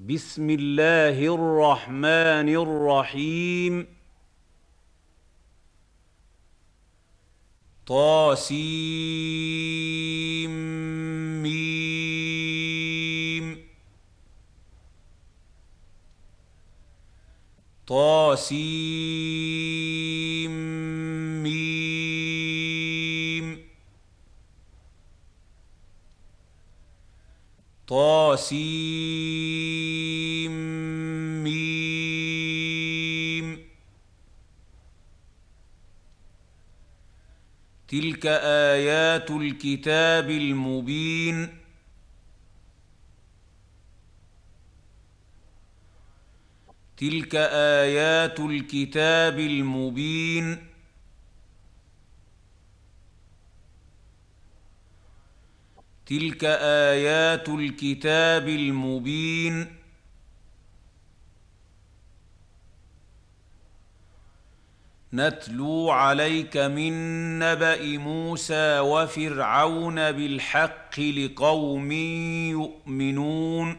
بسم الله الرحمن الرحيم. طاسيم طاسيم طاسيم. تلك آيات الكتاب المبين. تلك آيات الكتاب المبين. تلك ايات الكتاب المبين نتلو عليك من نبا موسى وفرعون بالحق لقوم يؤمنون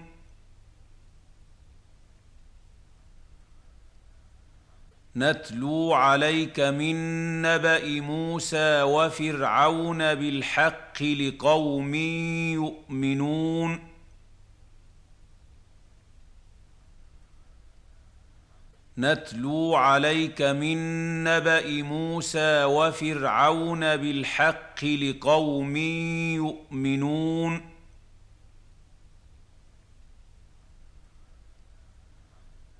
نتلو عليك من نبأ موسى وفرعون بالحق لقوم يؤمنون. نتلو عليك من نبأ موسى وفرعون بالحق لقوم يؤمنون.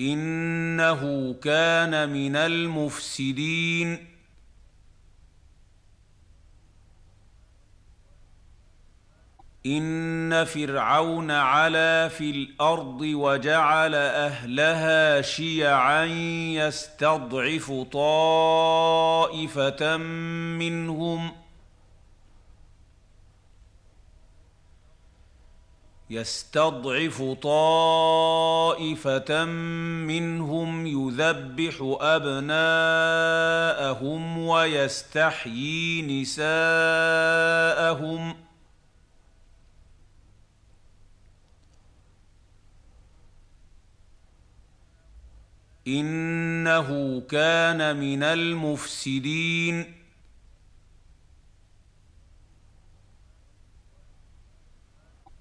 إنه كان من المفسدين. إن فرعون علا في الأرض وجعل أهلها شيعا يستضعف طائفة منهم. يستضعف طائفة منهم يذبح أبناءهم ويستحيي نساءهم. إنه كان من المفسدين.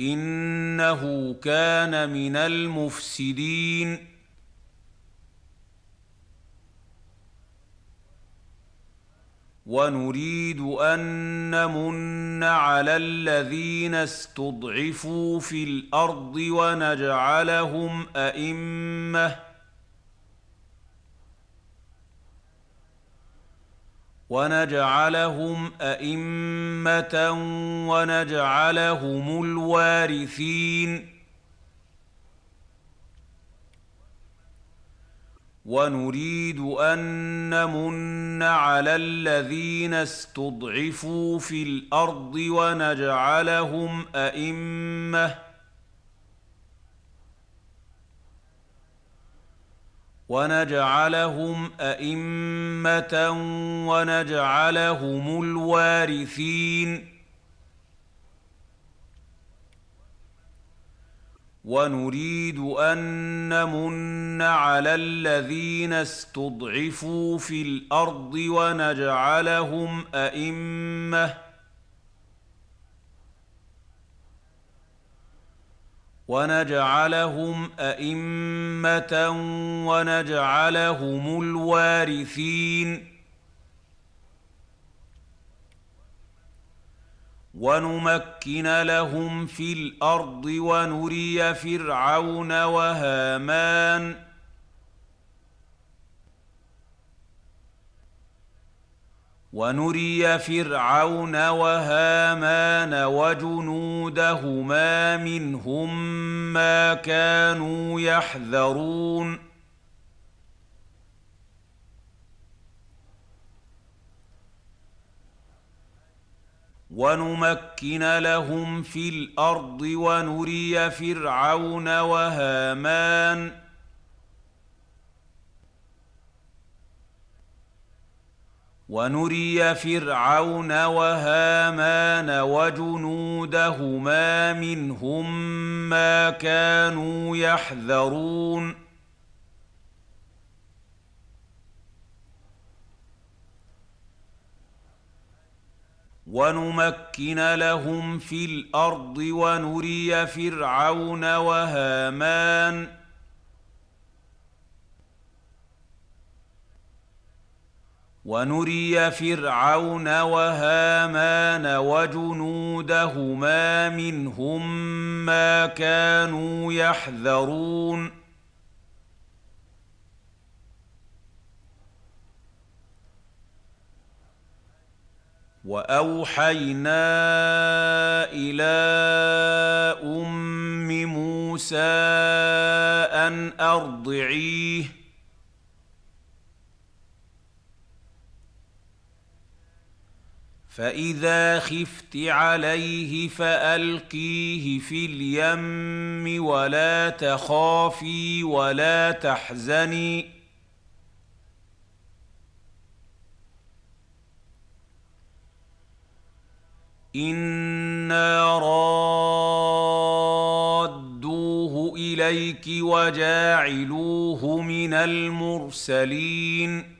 إنه كان من المفسدين. ونريد أن نمن على الذين استضعفوا في الأرض ونجعلهم أئمة. ونجعلهم أئمة ونجعلهم الوارثين. ونريد أن نمن على الذين استضعفوا في الأرض ونجعلهم أئمة ونجعلهم أئمة ونجعلهم الوارثين. ونريد أن نمن على الذين استضعفوا في الأرض ونجعلهم أئمة ونجعلهم أئمة ونجعلهم الوارثين. ونمكن لهم في الأرض ونري فرعون وهامان ونري فرعون وهامان وجنودهما منهم ما كانوا يحذرون. ونمكن لهم في الأرض ونري فرعون وهامان ونري فرعون وهامان وجنودهما منهم ما كانوا يحذرون. ونمكن لهم في الأرض ونري فرعون وهامان ونري فرعون وهامان وجنودهما منهم ما كانوا يحذرون. وأوحينا إلى أم موسى أن أرضعيه فاذا خفت عليه فالقيه في اليم ولا تخافي ولا تحزني أنا رادوه اليك وجاعلوه من المرسلين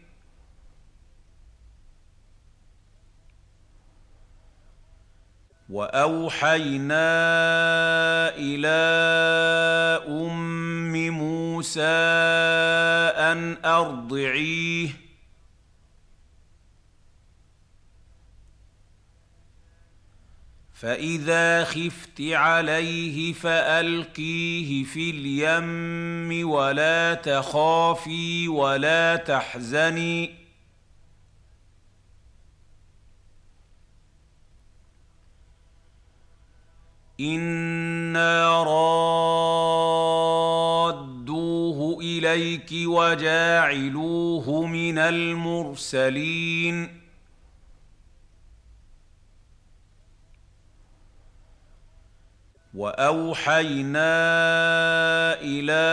وأوحينا إلى أم موسى أن أرضعيه. فإذا خفت عليه فألقيه في اليم ولا تخافي ولا تحزني. أنا رادوه اليك وجاعلوه من المرسلين واوحينا إلى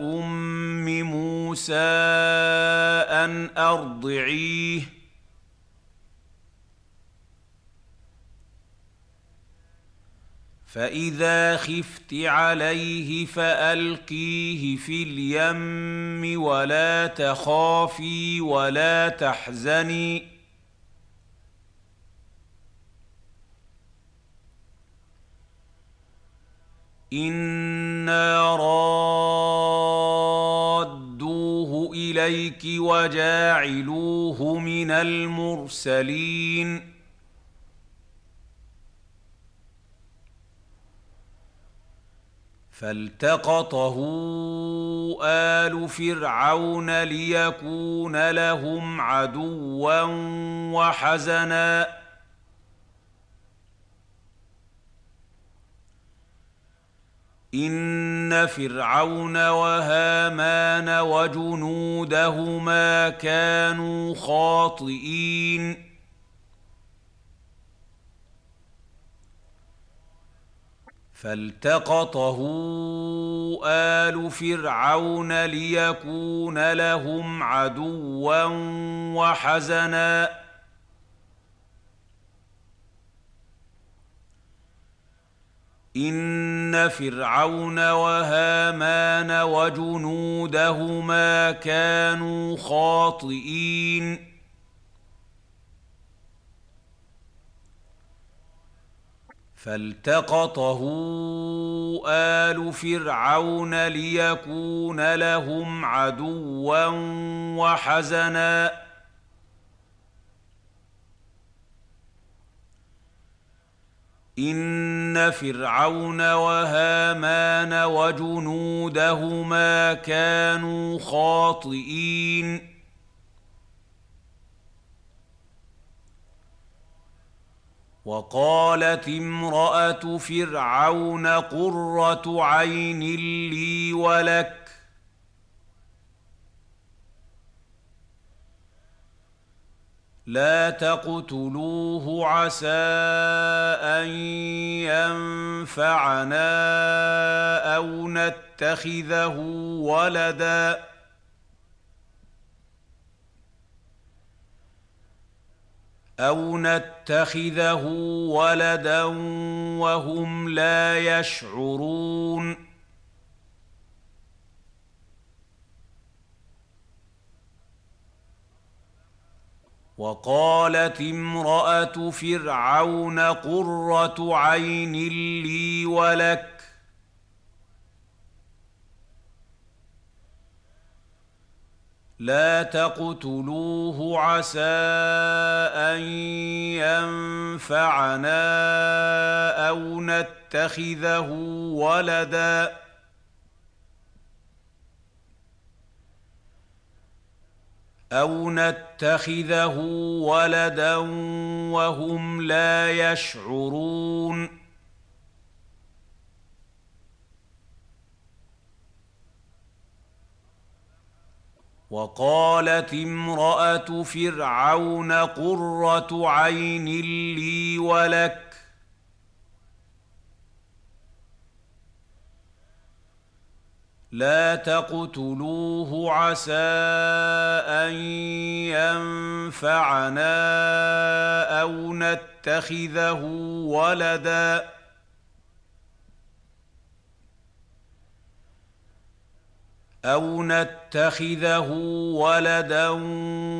ام موسى ان ارضعيه فإذا خفت عليه فألقيه في اليم ولا تخافي ولا تحزني. أنا رادوه اليك وجاعلوه من المرسلين فالتقطه آل فرعون ليكون لهم عدوا وحزنا. إن فرعون وهامان وجنودهما كانوا خاطئين. فالتقطه آل فرعون ليكون لهم عدوا وحزنا. إن فرعون وهامان وجنودهما كانوا خاطئين. فالتقطه آل فرعون ليكون لهم عدوا وحزنا. إن فرعون وهامان وجنودهما كانوا خاطئين. وقالت امرأة فرعون قرة عين لي ولك. لا تقتلوه عسى أن ينفعنا أو نتخذه ولدا. أو نتخذه ولدا وهم لا يشعرون وقالت امراه فرعون قره عين لي ولك لا تقتلوه عسى أن ينفعنا أو نتخذه ولدا. أو نتخذه ولدا وهم لا يشعرون. وقالت امرأة فرعون قرة عين لي ولك. لا تقتلوه عسى أن ينفعنا أو نتخذه ولدا. أو نتخذه ولدا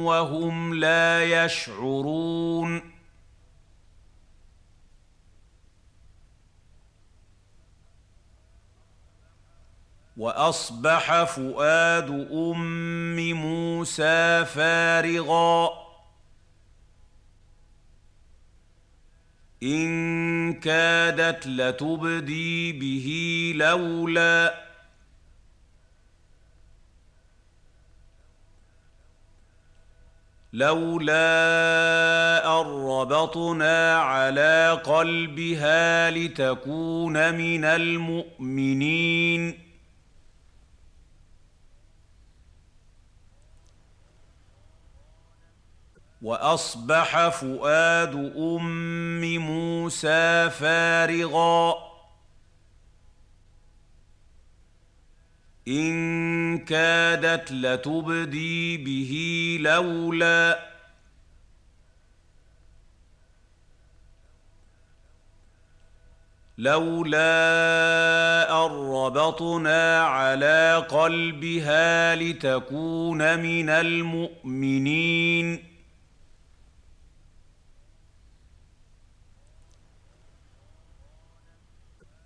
وهم لا يشعرون واصبح فؤاد ام موسى فارغا ان كادت لتبدي به لولا لولا أن ربطنا على قلبها لتكون من المؤمنين. وأصبح فؤاد أم موسى فارغا. إن كادت لتبدي به لولا لولا أن ربطنا على قلبها لتكون من المؤمنين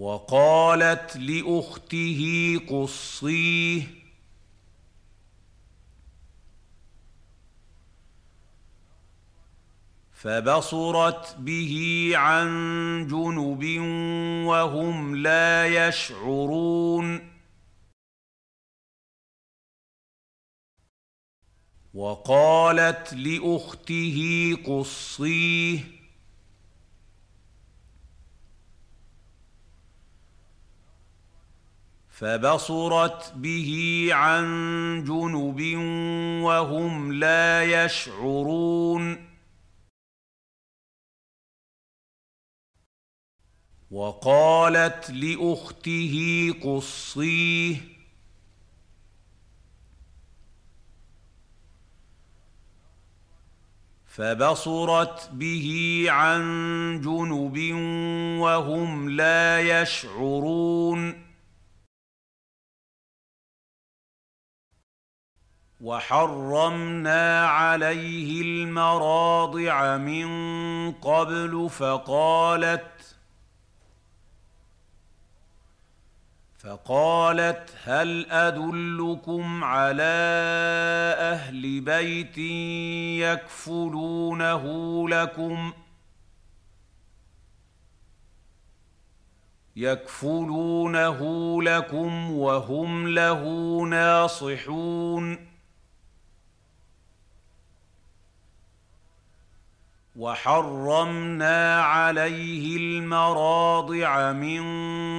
وقالت لأخته قصيه فبصرت به عن جنب وهم لا يشعرون وقالت لأخته قصيه فبصرت به عن جنب وهم لا يشعرون. وقالت لأخته قصيه فبصرت به عن جنب وهم لا يشعرون. وحرمنا عليه المراضع من قبل فقالت فقالت هل أدلكم على أهل بيت يكفلونه لكم؟ يكفلونه لكم وهم له ناصحون. وحرمنا عليه المراضع من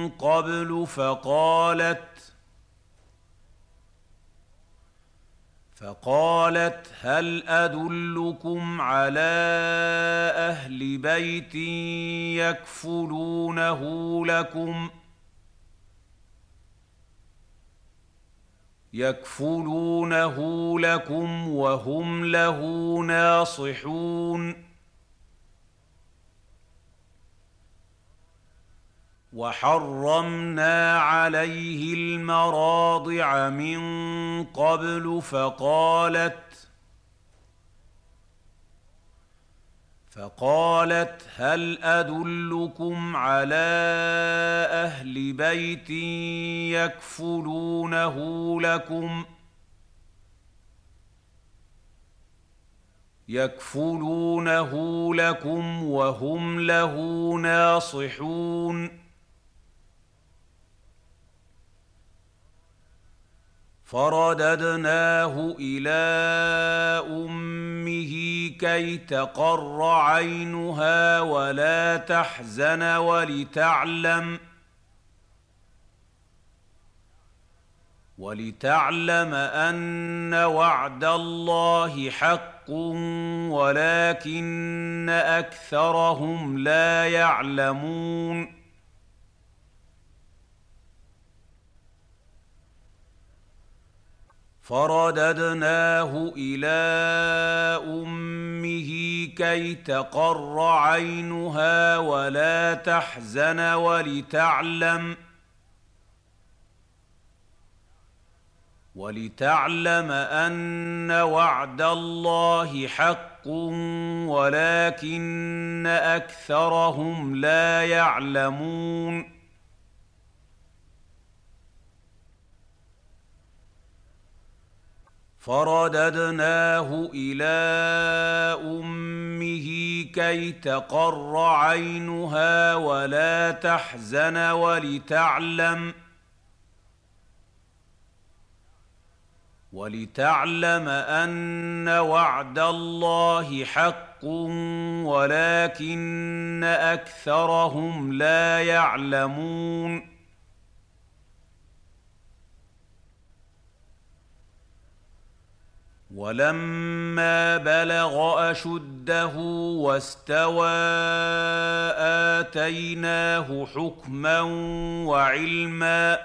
قبل فقالت فقالت هل أدلكم على أهل بيت يكفلونه لكم؟ يكفلونه لكم وهم له ناصحون. وحرمنا عليه المراضع من قبل فقالت فقالت هل أدلكم على أهل بيت يكفلونه لكم؟ يكفلونه لكم وهم له ناصحون. فرددناه إلى أمه كي تقر عينها ولا تحزن ولتعلم ولتعلم أن وعد الله حق ولكن أكثرهم لا يعلمون فرددناه إلى أمه كي تقر عينها ولا تحزن ولتعلم ولتعلم أن وعد الله حق ولكن أكثرهم لا يعلمون فرددناه إلى أمه كي تقر عينها ولا تحزن ولتعلم ولتعلم أن وعد الله حق ولكن أكثرهم لا يعلمون ولما بلغ أشده واستوى آتيناه حكما وعلما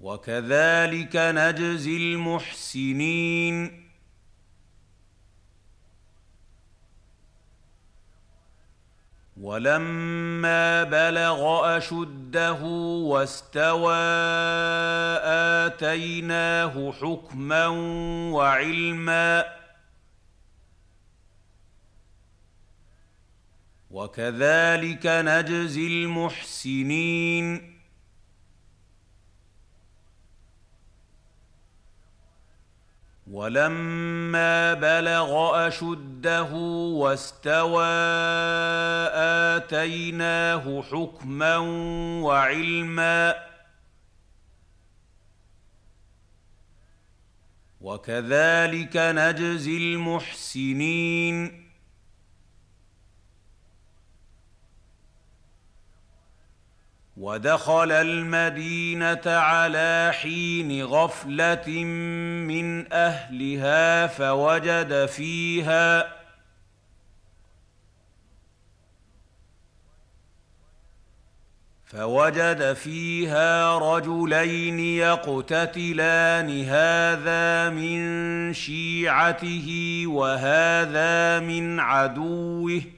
وكذلك نجزي المحسنين ولما بلغ أشده واستوى آتيناه حكما وعلما وكذلك نجزي المحسنين ولما بلغ أشده واستوى آتيناه حكما وعلما وكذلك نجزي المحسنين ودخل المدينة على حين غفلة من أهلها فوجد فيها فوجد فيها رجلين يقتتلان هذا من شيعته وهذا من عدوه.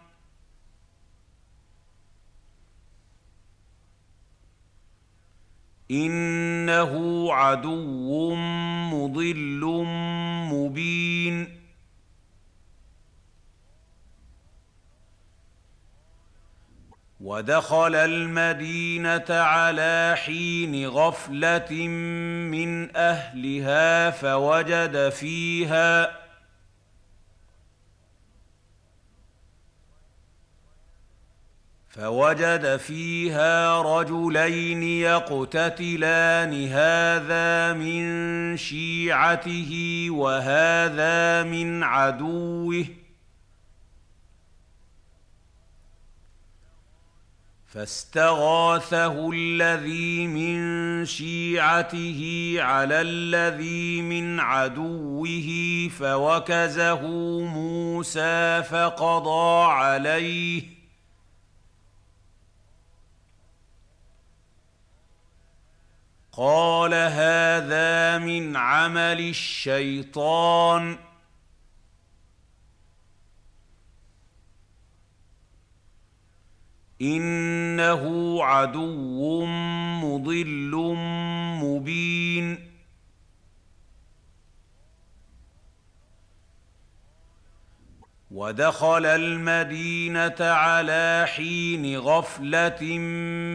إنه عدو مضل مبين. ودخل المدينة على حين غفلة من أهلها فوجد فيها فوجد فيها رجلين يقتتلان هذا من شيعته وهذا من عدوه. فاستغاثه الذي من شيعته على الذي من عدوه فوكزه موسى فقضى عليه. قال هذا من عمل الشيطان. إنه عدو مضل مبين. ودخل المدينة على حين غفلة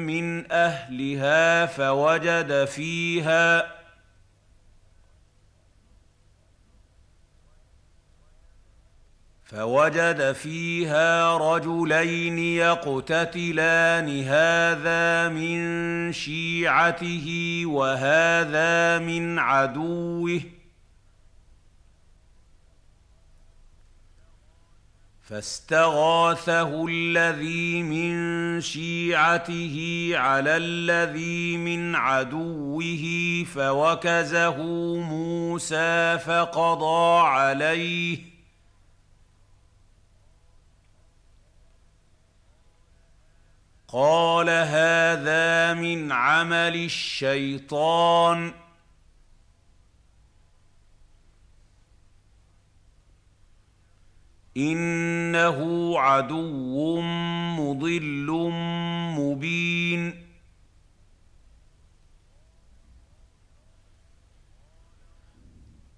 من أهلها فوجد فيها فوجد فيها رجلين يقتتلان هذا من شيعته وهذا من عدوه. فاستغاثه الذي من شيعته على الذي من عدوه فوكزه موسى فقضى عليه. قال هذا من عمل الشيطان. إنه عدو مضل مبين.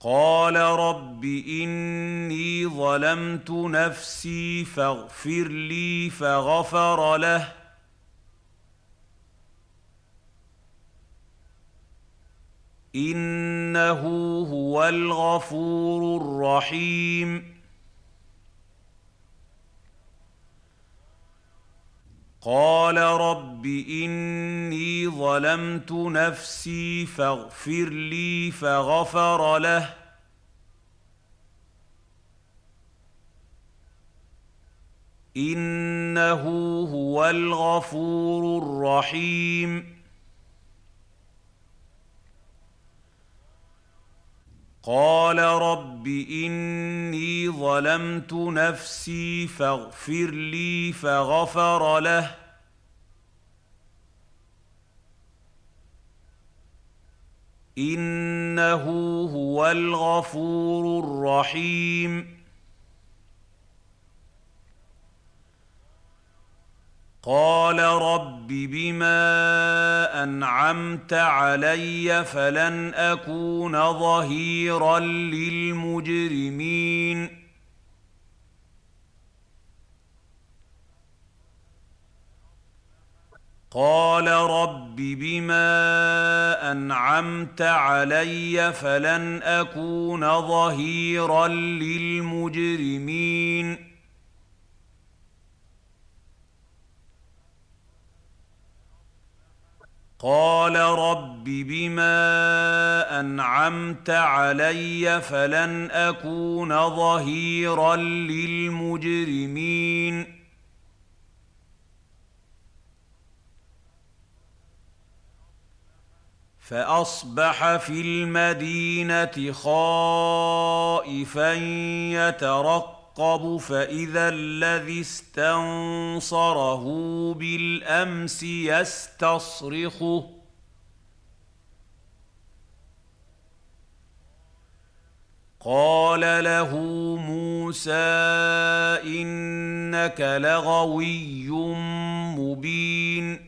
قال رب إني ظلمت نفسي فاغفر لي فغفر له. إنه هو الغفور الرحيم. قال رب إني ظلمت نفسي فاغفر لي فغفر له. إنه هو الغفور الرحيم. قال رب إني ظلمت نفسي فاغفر لي فغفر له. إنه هو الغفور الرحيم. قال رب بما أنعمت علي فلن أكون ظهيرا للمجرمين. قال رب بما أنعمت علي فلن أكون ظهيرا للمجرمين. قال رب بما أنعمت علي فلن أكون ظهيرا للمجرمين. فأصبح في المدينة خائفا يترقب يعقب فإذا الذي استنصره بالأمس يستصرخه. قال له موسى إنك لغوي مبين.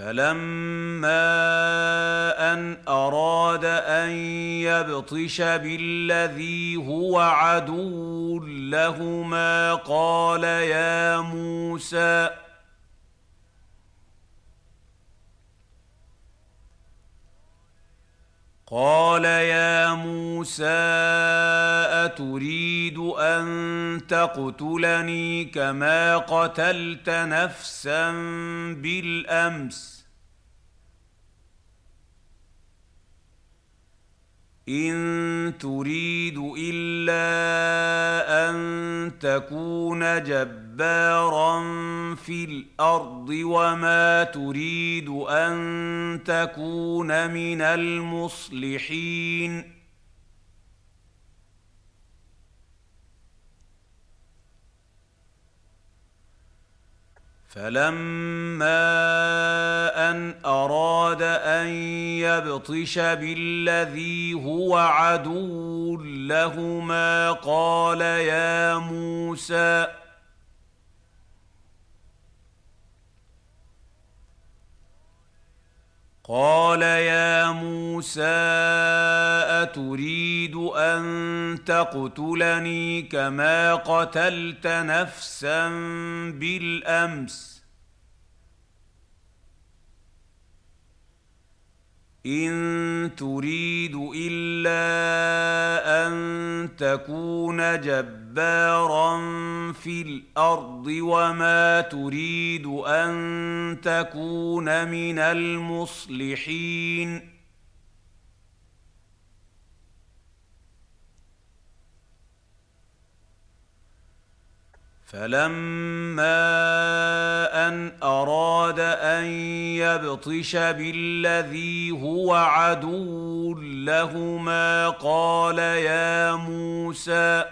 فلما ان اراد ان يبطش بالذي هو عدو لهما قال يا موسى قال يا موسى أتريد أن تقتلني كما قتلت نفسا بالأمس؟ إن تريد إلا أن تكون جبارا في الأرض وما تريد أن تكون من المصلحين فلما ان اراد ان يبطش بالذي هو عدو لهما قال يا موسى قال يا موسى أتريد أن تقتلني كما قتلت نفسا بالأمس؟ إن تريد إلا أن تكون جبارا في الأرض وما تريد أن تكون من المصلحين فلما ان اراد ان يبطش بالذي هو عدو لهما قال يا موسى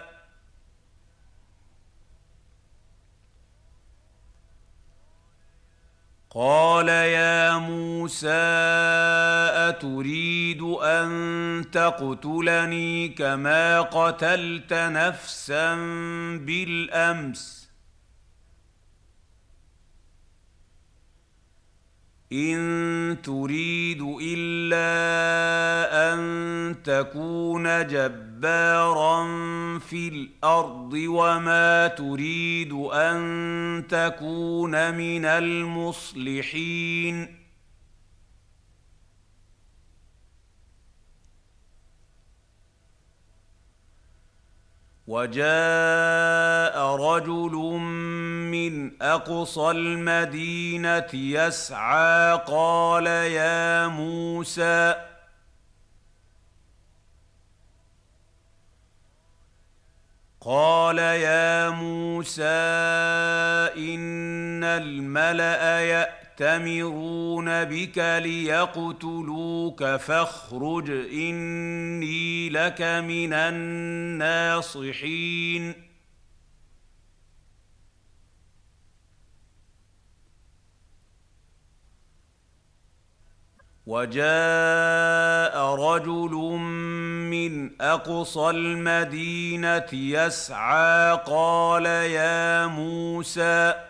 قال يا موسى أتريد أن تقتلني كما قتلت نفسا بالأمس؟ إن تريد إلا أن تكون جبارا في الأرض وما تريد أن تكون من المصلحين وجاء رجل من أقصى المدينة يسعى قال يا موسى قال يا موسى إن الملأ يأتي يأتمرون بك ليقتلوك فاخرج إني لك من الناصحين. وجاء رجل من أقصى المدينة يسعى قال يا موسى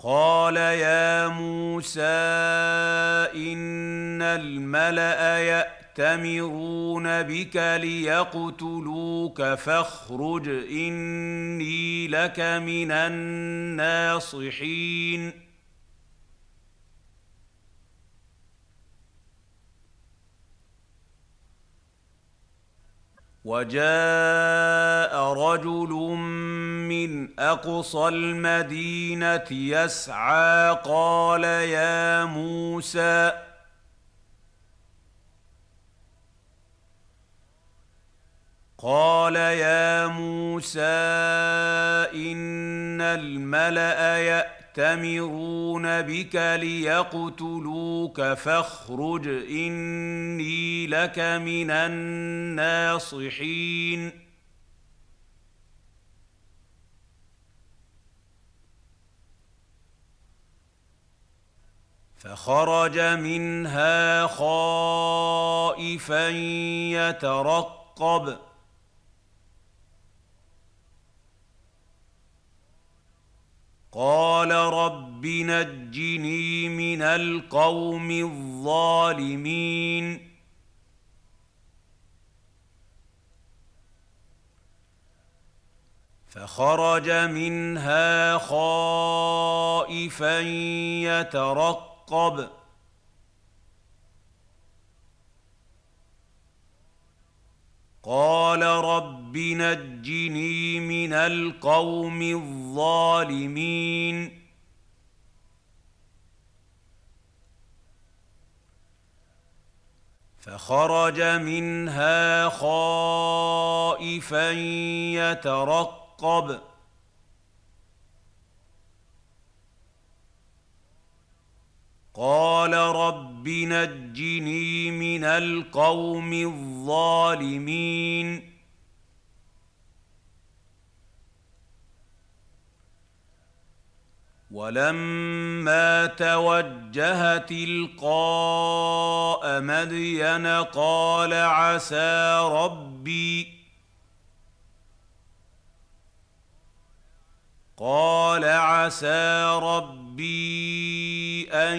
قال يا موسى إن الملأ يأتمرون بك ليقتلوك فاخرج إني لك من الناصحين. وجاء رجل من أقصى المدينة يسعى قال يا موسى قال يا موسى إن الملأ يأتي يأتمرون بك ليقتلوك فاخرج إني لك من الناصحين. فخرج منها خائفا يترقب. قال رب نجني من القوم الظالمين. فخرج منها خائفا يترقب. قال رب نجني من القوم الظالمين. فخرج منها خائفا يترقب. قال رب نجني من القوم الظالمين. ولما توجه تلقاء مدين قال عسى ربي قال عسى ربي ان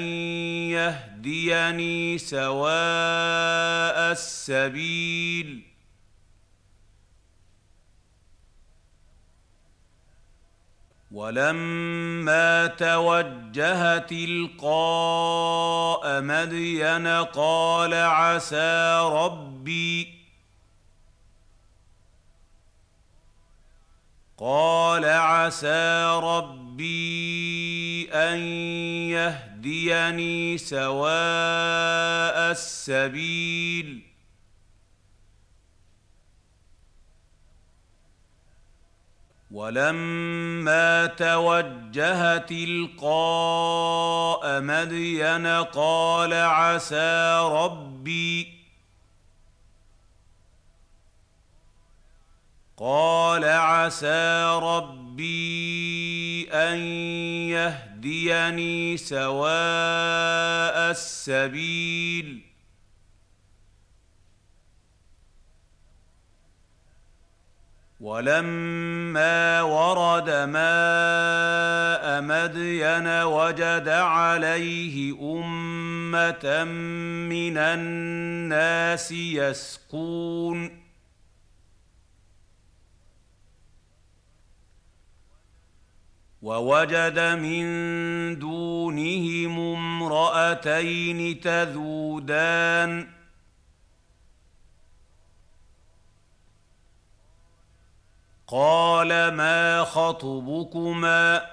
يهديني سواء السبيل ولما توجه تلقاء مدين قال عسى ربي قال عسى ربي أن يهديني سواء السبيل. ولما توجه تلقاء مدين قال عسى ربي قال عسى ربي أن يهديني سواء السبيل. ولما ورد ماء مدين وجد عليه أمة من الناس يسقون. ووجد من دونهم امرأتين تذودان. قال ما خطبكما؟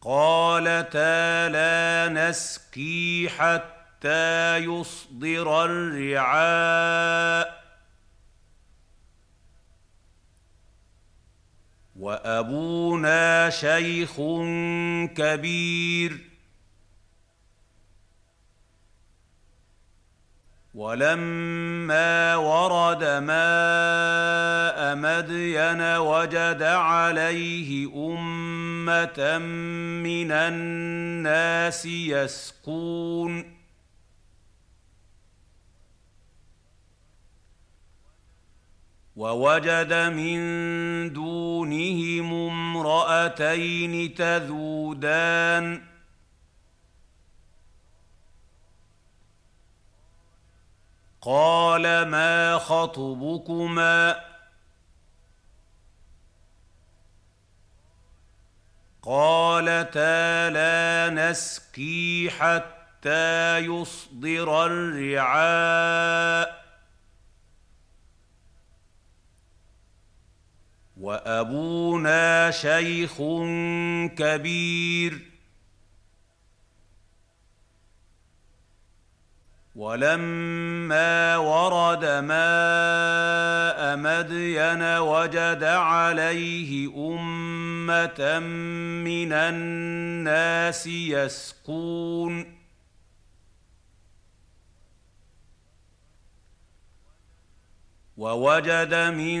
قالتا لا نسقي حتى يصدر الرعاء. وأبونا شيخ كبير. ولما ورد ماء مدين وجد عليه أمة من الناس يسقون ووجد من دونهم امرأتين تذودان. قال ما خطبكما؟ قالتا لا نسقي حتى يصدر الرعاء. وأبونا شيخ كبير. ولما ورد ماء مدين وجد عليه أمة من الناس يسقون. ووجد من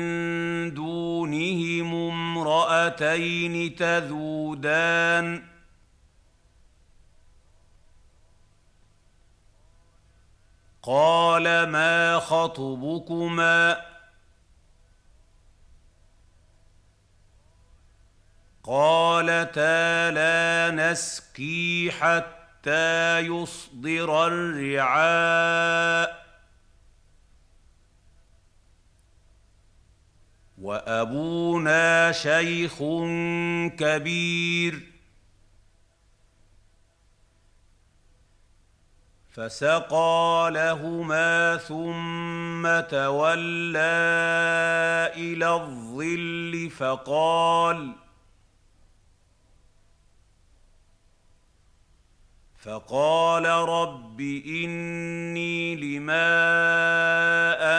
دونهم امرأتين تذودان. قال ما خطبكما؟ قالتا لا نسقي حتى يصدر الرعاء. وأبونا شيخ كبير. فسقى لهما ثم تولى إلى الظل فقال فقال رب إني لما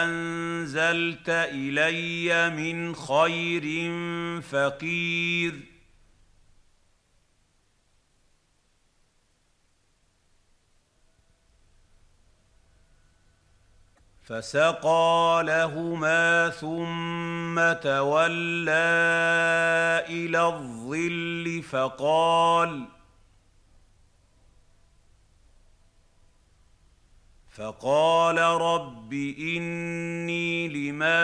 أنزلت إلي من خير فقير. فسقى لهما ثم تولى إلى الظل فقال فقال رب إني لما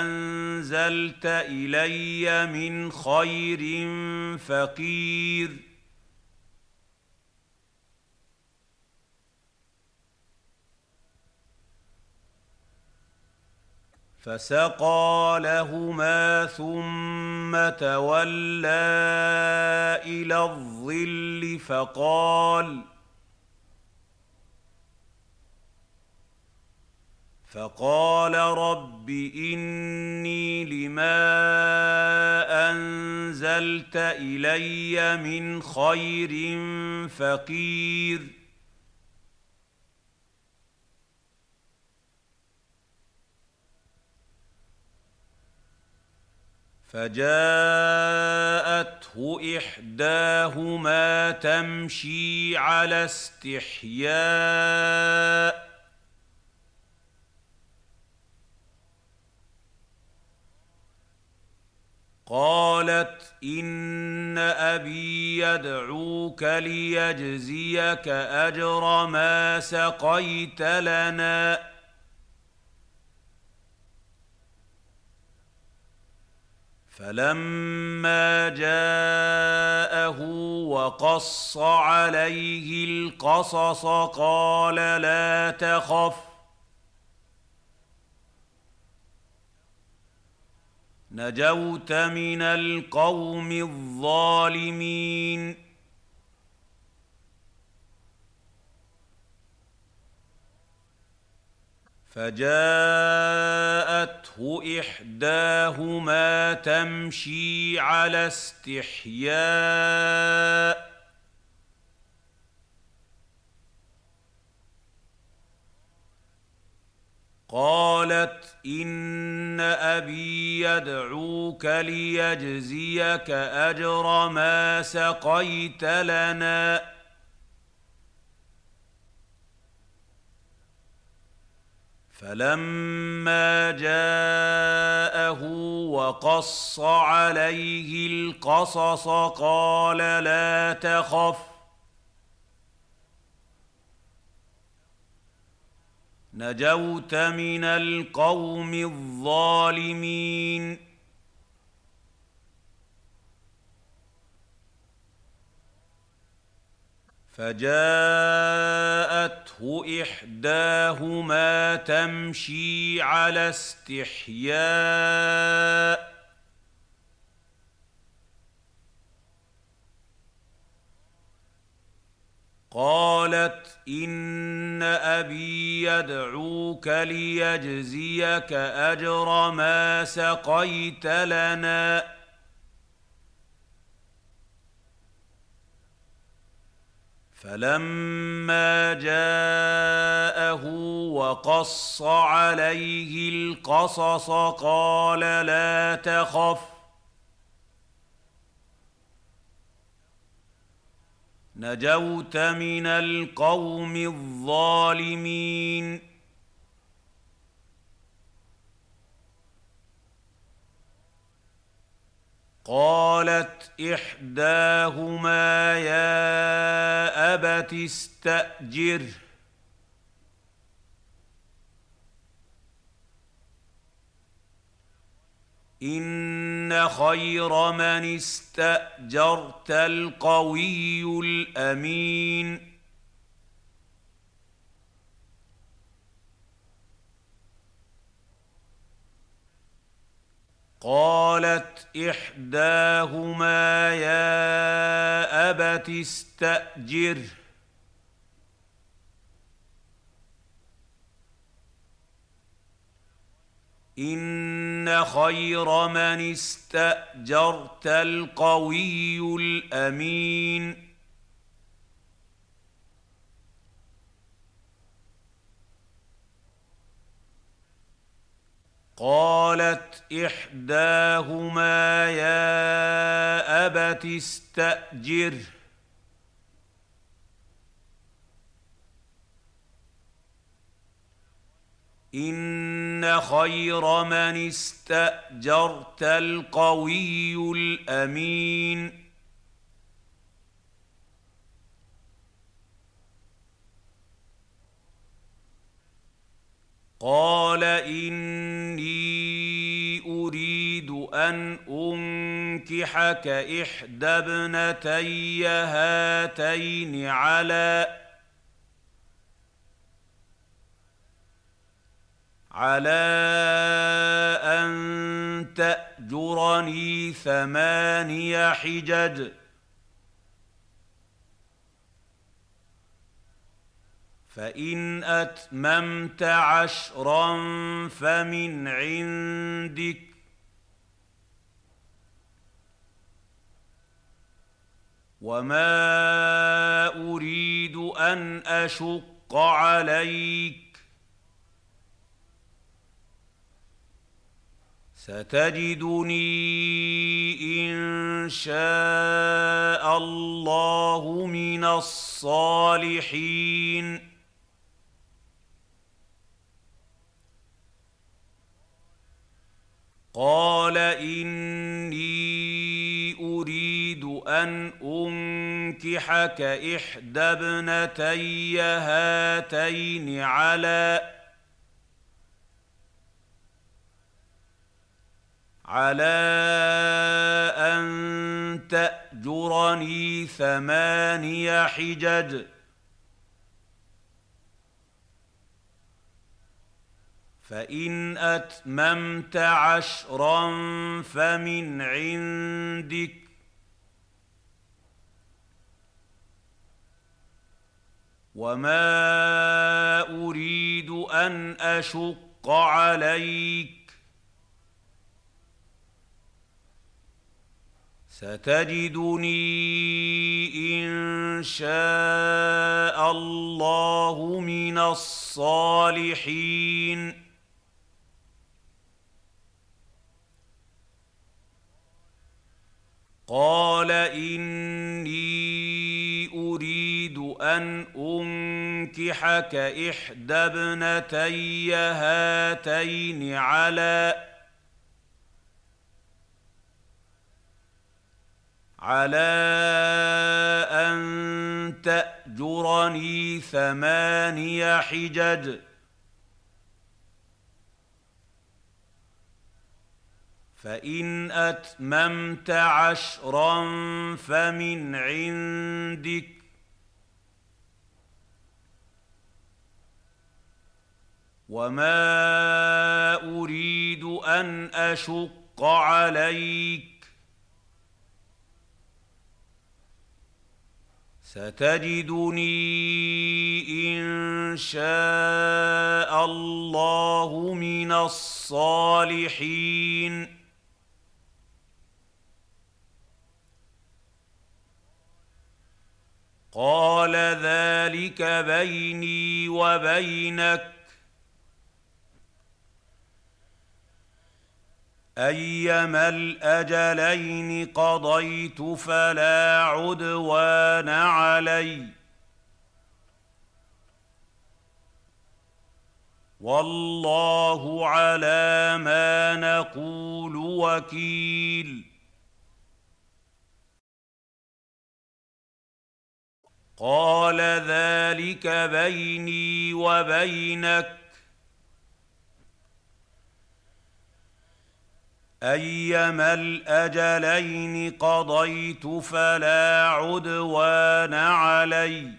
أنزلت إلي من خير فقير. فسقى لهما ثم تولى إلى الظل فقال فقال رب إني لما أنزلت إلي من خير فقير. فجاءته إحداهما تمشي على استحياء قالت إن أبي يدعوك ليجزيك أجر ما سقيت لنا. فلما جاءه وقص عليه القصص قال لا تخف نجوت من القوم الظالمين. فجاءته إحداهما تمشي على استحياء. قالت إن أبي يدعوك ليجزيك أجر ما سقيت لنا. فلما جاءه وقص عليه القصص قال لا تخف نجوت من القوم الظالمين. فجاءته إحداهما تمشي على استحياء. قالت إن أبي يدعوك ليجزيك أجر ما سقيت لنا. فلما جاءه وقص عليه القصص قال لا تخف نجوت من القوم الظالمين. قالت إحداهما يا أبت استاجره ان خير من استاجرت القوي الامين قالت احداهما يا ابت استاجره إن خير من استأجرت القوي الأمين. قالت إحداهما يا أبت استاجره ان خير من استاجرت القوي الامين قال اني اريد ان انكحك احدى ابنتي هاتين على على أن تأجرني ثماني حجج. فإن أتممت عشرا فمن عندك. وما أريد أن أشق عليك. ستجدني إن شاء الله من الصالحين. قال إني أريد أن أنكحك إحدى ابنتي هاتين على على أن تأجرني ثماني حجج. فإن أتممت عشرا فمن عندك. وما أريد أن أشق عليك ستجدني إن شاء الله من الصالحين. قال إني أريد أن أنكحك إحدى ابنتي هاتين على على أن تأجرني ثماني حجج. فإن أتممت عشرا فمن عندك. وما أريد أن أشق عليك. ستجدني إن شاء الله من الصالحين. قال ذلك بيني وبينك أيما الأجلين قضيت فلا عدوان علي. والله على ما نقول وكيل. قال ذلك بيني وبينك أيما الأجلين قضيت فلا عدوان علي.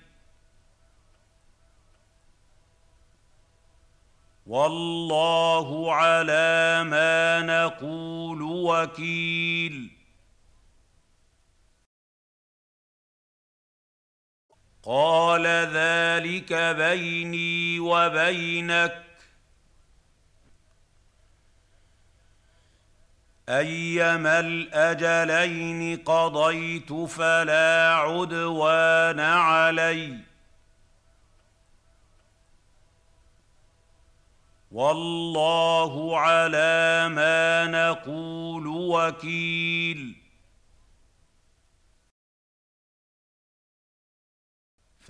والله على ما نقول وكيل. قال ذلك بيني وبينك أيما الأجلين قضيت فلا عدوان علي. والله على ما نقول وكيل.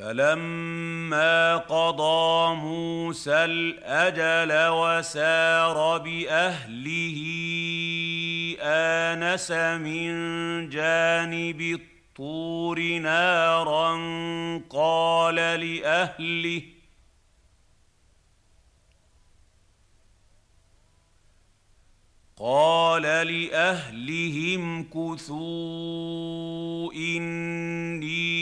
فلما قضى موسى الأجل وسار بأهله آنس من جانب الطور نارا قال لأهله قال لأهلهم كثوا إني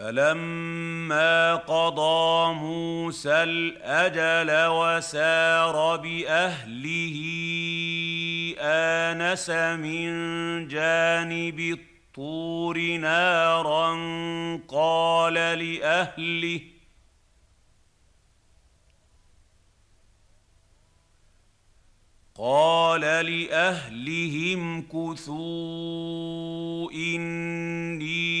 فلما قضى موسى الأجل وسار بأهله آنس من جانب الطور نارا قال لأهله قال لأهلهم كثوا إني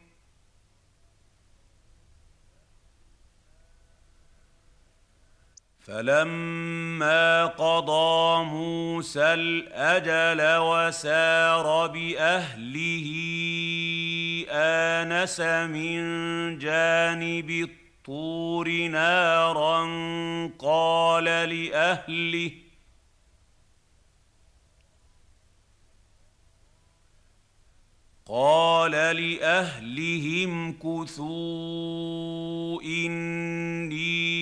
فلما قضى موسى الأجل وسار بأهله آنس من جانب الطور نارا قال لأهله قال لأهلهم كثوا إني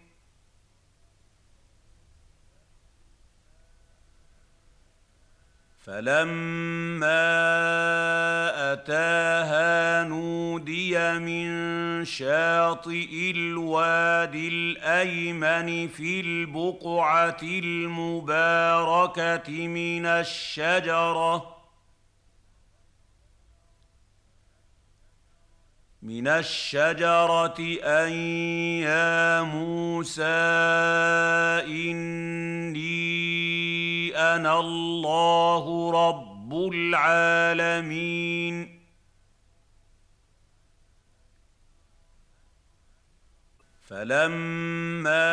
فلما اتاها نودي من شاطئ الوادي الايمن في البقعه المباركه من الشجره من الشجره ان يا موسى اني أنا الله رب العالمين. فلما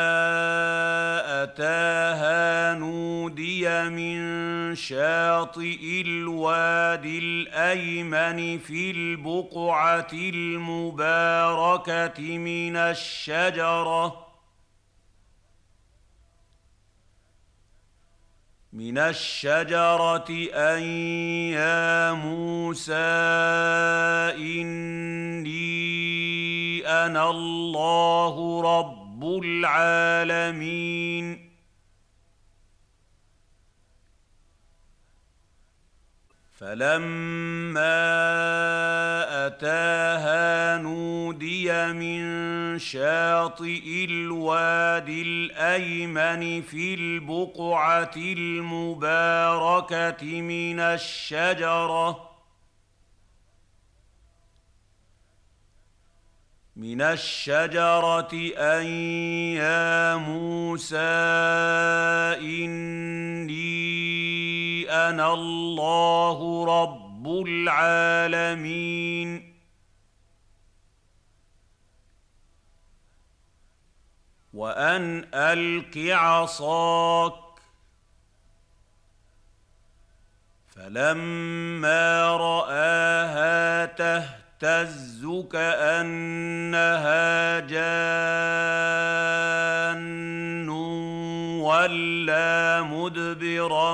اتاها نودي من شاطئ الوادي الايمن في البقعه المباركه من الشجره من الشجره ان يا موسى اني أنا الله رب العالمين فلما اتاها نودي من شاطئ الوادي الايمن في البقعه المباركه من الشجره من الشجرة أن يا موسى إني أنا الله رب العالمين. وأن ألق عصاك. فلما رآها تهتز كأنها جان ولا مدبرا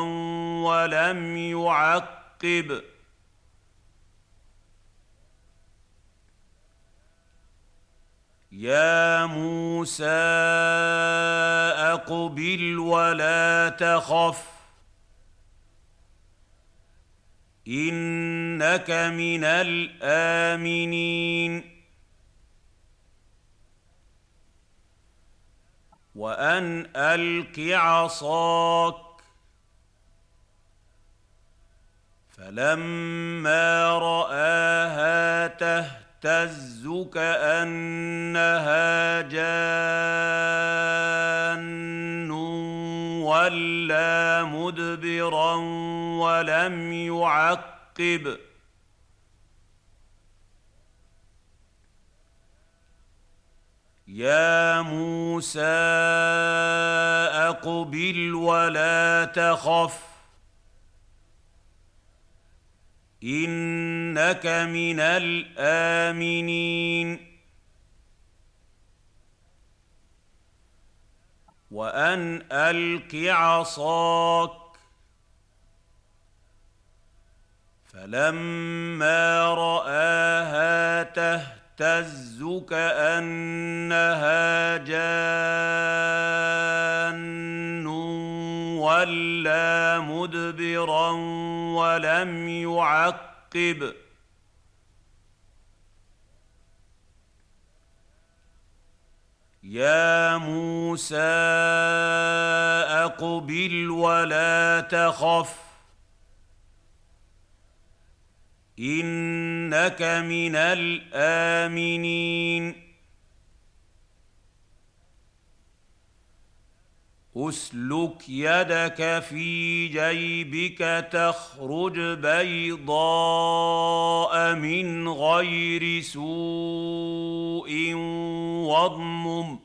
ولم يعقب. يا موسى أقبل ولا تخف. إنك من الآمنين. وأن ألق عصاك. فلما رآها تهتز كأنها جان. ولا مدبرا ولم يعقب. يا موسى أقبل ولا تخف. إنك من الآمنين. وأن ألق عصاك. فلما رآها تهتز كأنها جان تولى مدبرا ولم يعقب. يا موسى اقبل ولا تخف انك من الامنين اسلك يدك في جيبك تخرج بيضاء من غير سوء واضمم.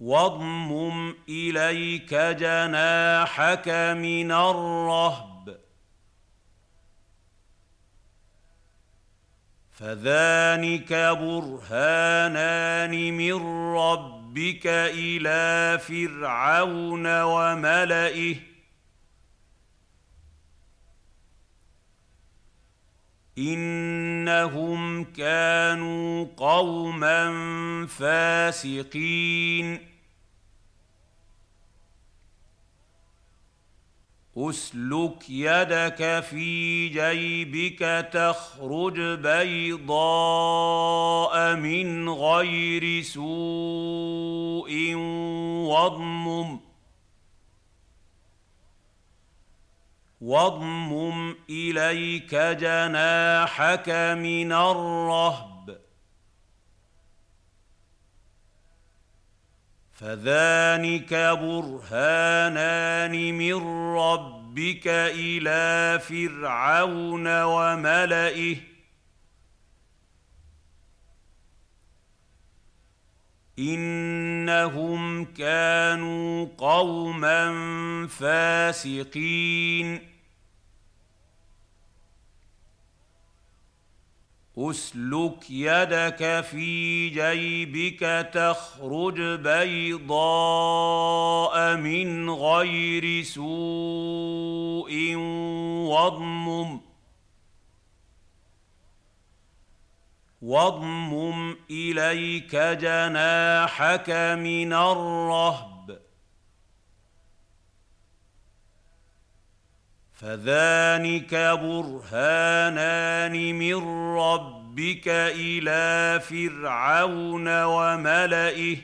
واضمم إليك جناحك من الرهب. فذلك برهانان من ربك إلى فرعون وملئه انهم كانوا قوما فاسقين اسلك يدك في جيبك تخرج بيضاء من غير سوء واضمم. واضمم إليك جناحك من الرهب. فذلك برهانان من ربك إلى فرعون وملئه انهم كانوا قوما فاسقين اسلك يدك في جيبك تخرج بيضاء من غير سوء واضمم. واضمم إليك جناحك من الرهب. فذلك برهانان من ربك إلى فرعون وملئه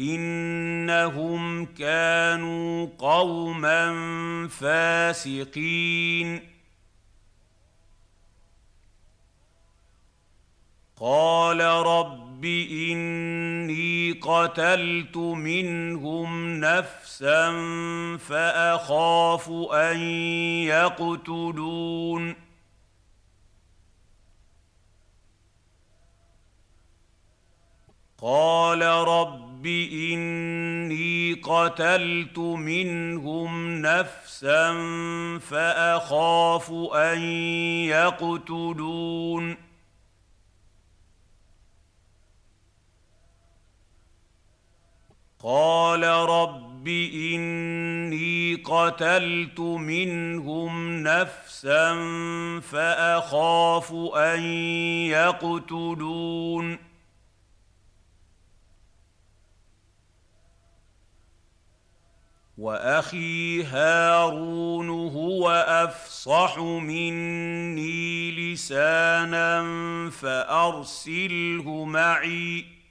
انهم كانوا قوما فاسقين قال رب اني قتلت منهم نفسا فاخاف ان يقتلون قال رب اني قتلت منهم نفسا فاخاف ان يقتلون قال رب إني قتلت منهم نفسا فأخاف أن يقتلون. وأخي هارون هو أفصح مني لسانا فأرسله معي.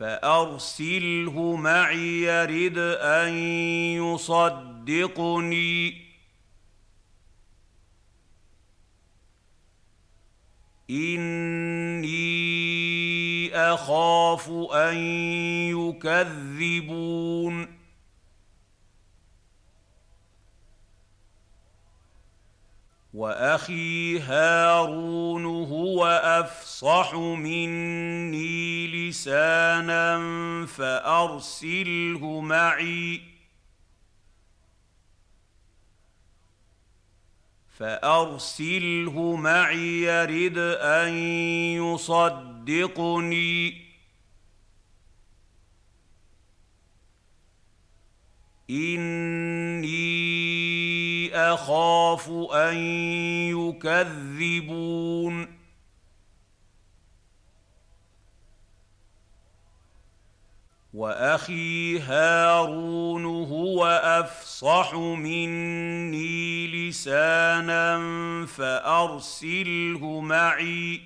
فأرسله معي يرد أن يصدقني. إني أخاف أن يكذبون. وأخي هارون هو أفصح مني لسانا فأرسله معي. فأرسله معي يرد أن يصدقني. إني أخاف أن يكذبون. وأخي هارون هو أفصح مني لسانا فأرسله معي.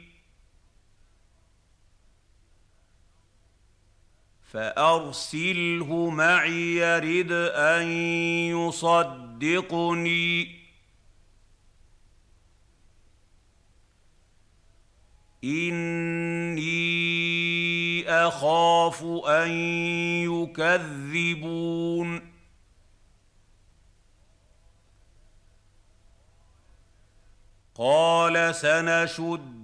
فأرسله معي يرد أن يصدقني إني أخاف أن يكذبون. قال سنشد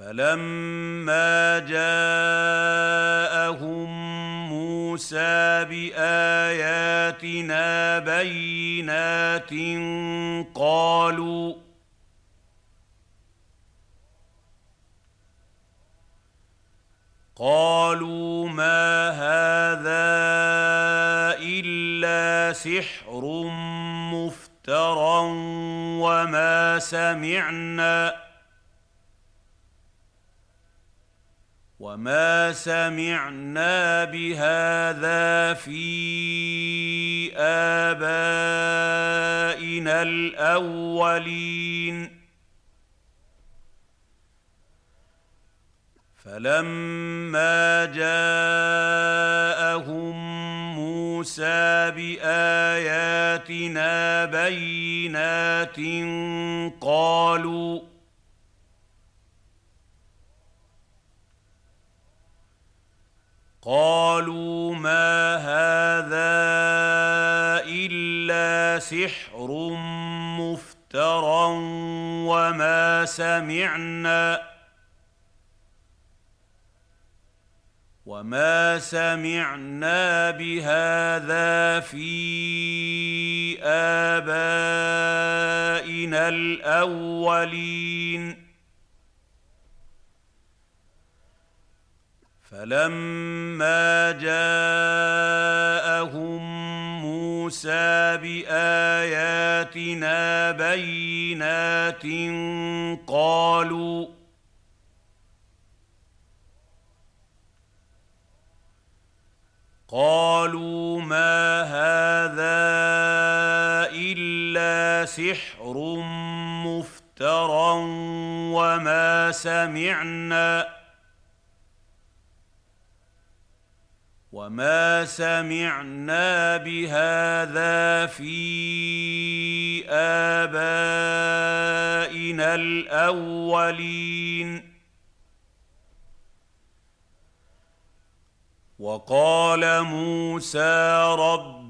فلما جاءهم موسى باياتنا بينات قالوا قالوا ما هذا الا سحر مفترى وما سمعنا وما سمعنا بهذا في ابائنا الاولين فلما جاءهم موسى باياتنا بينات قالوا قالوا ما هذا إلا سحر مفترى وما سمعنا وما سمعنا بهذا في آبائنا الأولين فلما جاءهم موسى باياتنا بينات قالوا قالوا ما هذا الا سحر مفترى وما سمعنا وما سمعنا بهذا في ابائنا الاولين وقال موسى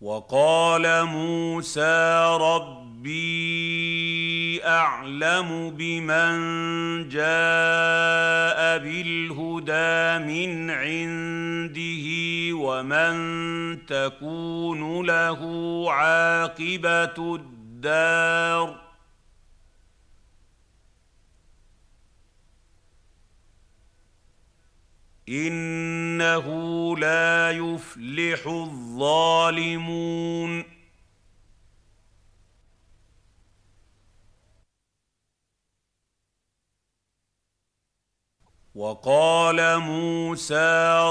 وقال موسى ربي أعلم بمن جاء بالهدى من عنده ومن تكون له عاقبة الدار إنه لا يفلح الظالمون. وقال موسى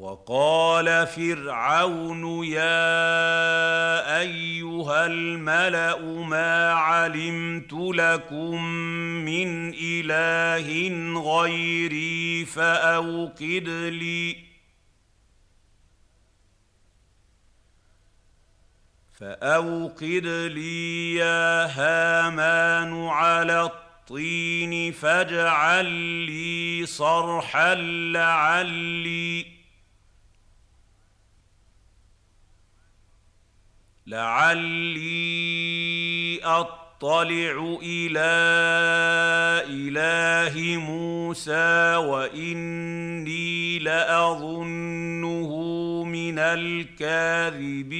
وقال فرعون يا أيها الملأ ما علمت لكم من إله غيري فأوقد لي. فأوقد لي يا هامان على الطين فاجعل لي صرحا لعلي. لعلي أطلع إلى إله موسى وإني لأظنه من الكاذبين.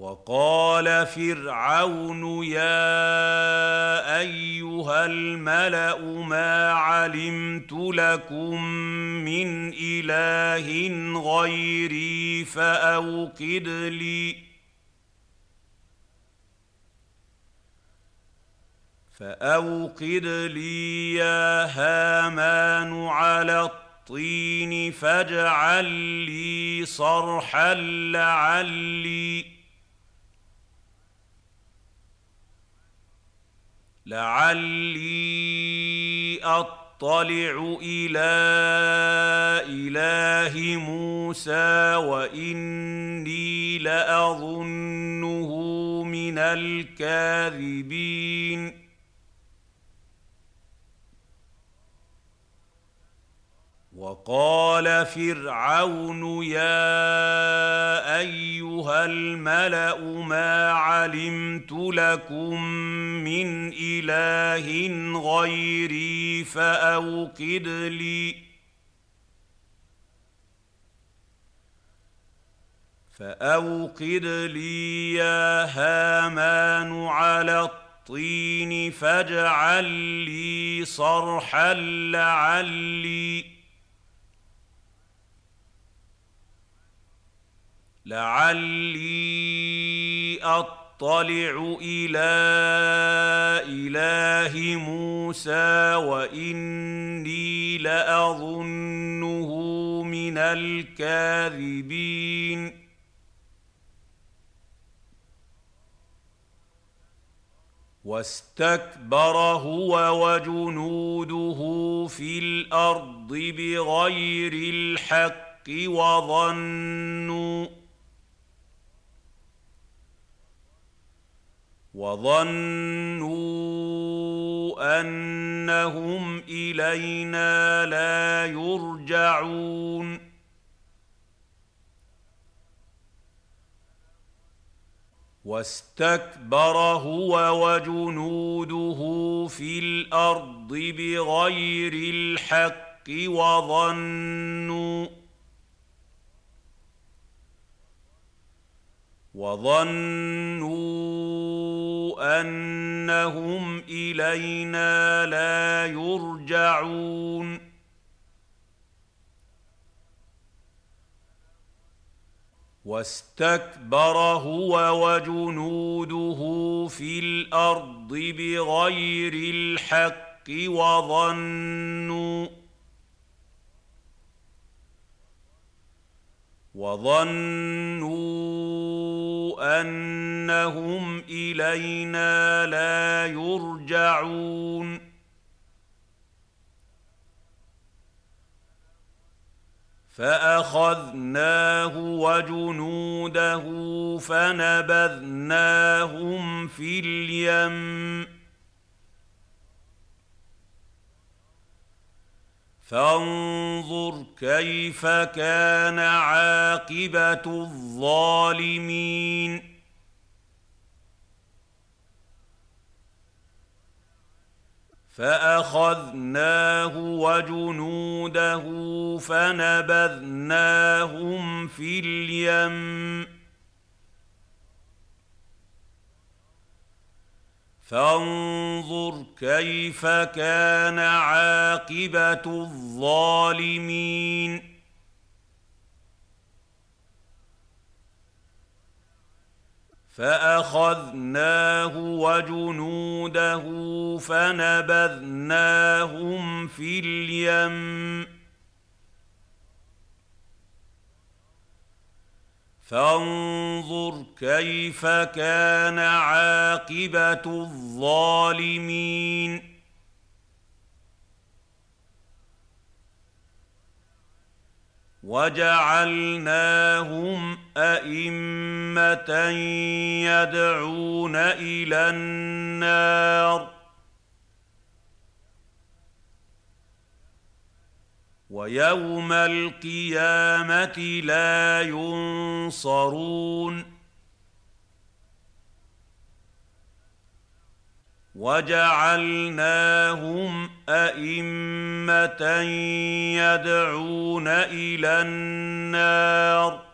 وقال فرعون يا أيها الملأ ما علمت لكم من إله غيري فأوقد لي. فأوقد لي يا هامان على الطين فاجعل لي صرحا لعلي. لعلي أطلع إلى إله موسى وإني لأظنه من الكاذبين. وقال فرعون يا أيها الملأ ما علمت لكم من إله غيري فأوقد لي. فأوقد لي يا هامان على الطين فاجعل لي صرحا لعلي. لعلي أطلع إلى إله موسى وإني لأظنه من الكاذبين. واستكبر هو وجنوده في الأرض بغير الحق وظنوا وظنوا أنهم إلينا لا يرجعون. واستكبر هو وجنوده في الأرض بغير الحق وظنوا وظنوا أنهم إلينا لا يرجعون. واستكبر هو وجنوده في الأرض بغير الحق وظنوا وظنوا أنهم إلينا لا يرجعون. فأخذناه وجنوده فنبذناهم في اليم. فانظر كيف كان عاقبة الظالمين. فأخذناه وجنوده فنبذناهم في اليم. فانظر كيف كان عاقبة الظالمين. فأخذناه وجنوده فنبذناهم في اليم. فانظر كيف كان عاقبة الظالمين. وجعلناهم أئمة يدعون إلى النار. ويوم القيامة لا ينصرون. وجعلناهم أئمة يدعون إلى النار.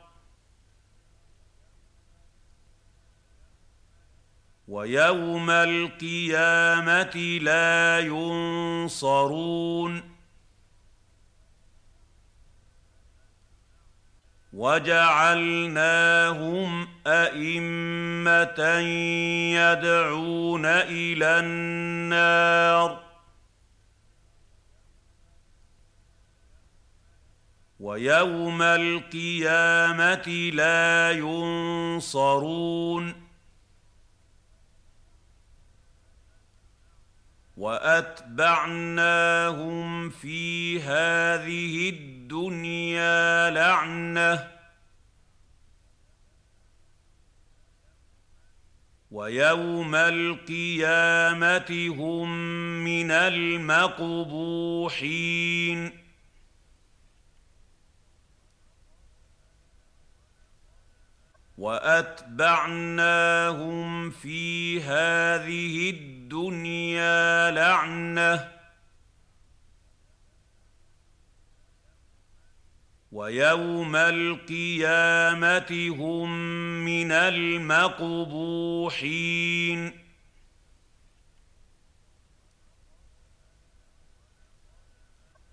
ويوم القيامة لا ينصرون. وجعلناهم أئمة يدعون إلى النار. ويوم القيامة لا ينصرون. وأتبعناهم في هذه الدنيا الدنيا لعنة. ويوم القيامة هم من المقبوحين. وأتبعناهم في هذه الدنيا لعنة. ويوم القيامة هم من المقبوحين.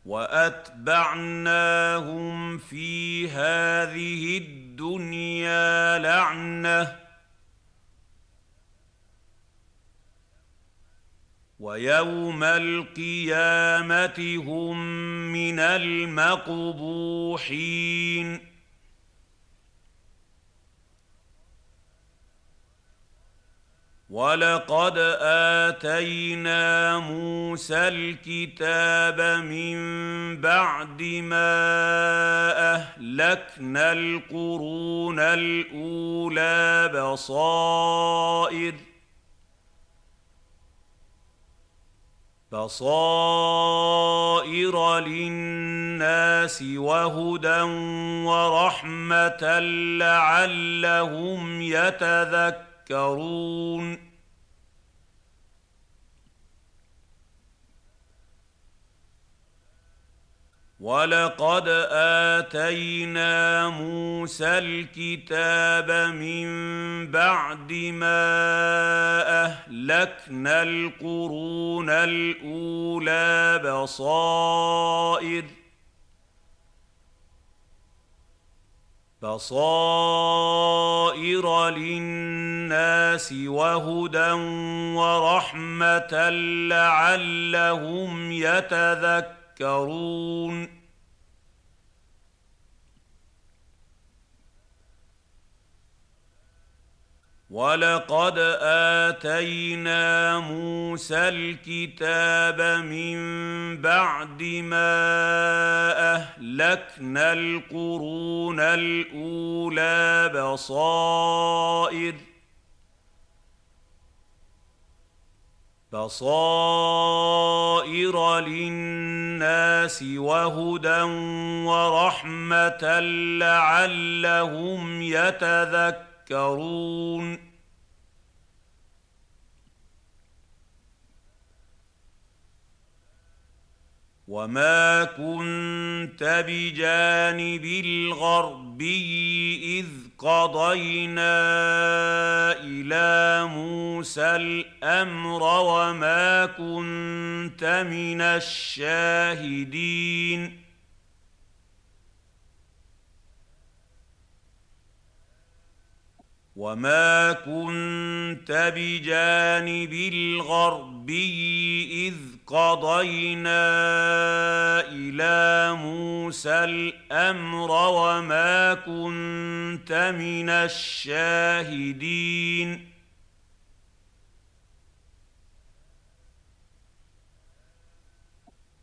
وأتبعناهم في هذه الدنيا لعنة ويوم القيامة هم من المقبوحين. ولقد آتينا موسى الكتاب من بعد ما أهلكنا القرون الأولى بصائر بصائر للناس وهدى ورحمة لعلهم يتذكرون. ولقد اتينا موسى الكتاب من بعد ما اهلكنا القرون الاولى بصائر بصائر للناس وهدى ورحمه لعلهم يتذكرون تذكرون ولقد اتينا موسى الكتاب من بعد ما اهلكنا القرون الاولى بصائر بصائر للناس وهدى ورحمة لعلهم يتذكرون. وما كنت بجانب الغربي إذ قضينا إلى موسى الأمر وما كنت من الشاهدين. وما كنت بجانب الغربي إذ قضينا إلى موسى الأمر وما كنت من الشاهدين.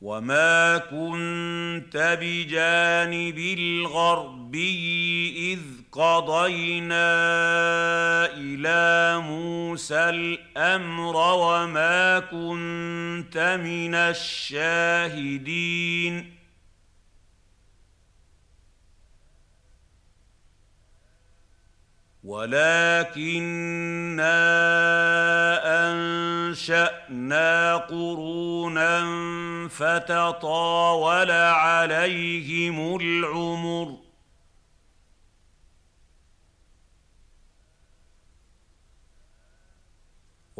وما كنت بجانب الغربي إذ قضينا إلى موسى الأمر وما كنت من الشاهدين. ولكنا أنشأنا قرونا فتطاول عليهم العمر.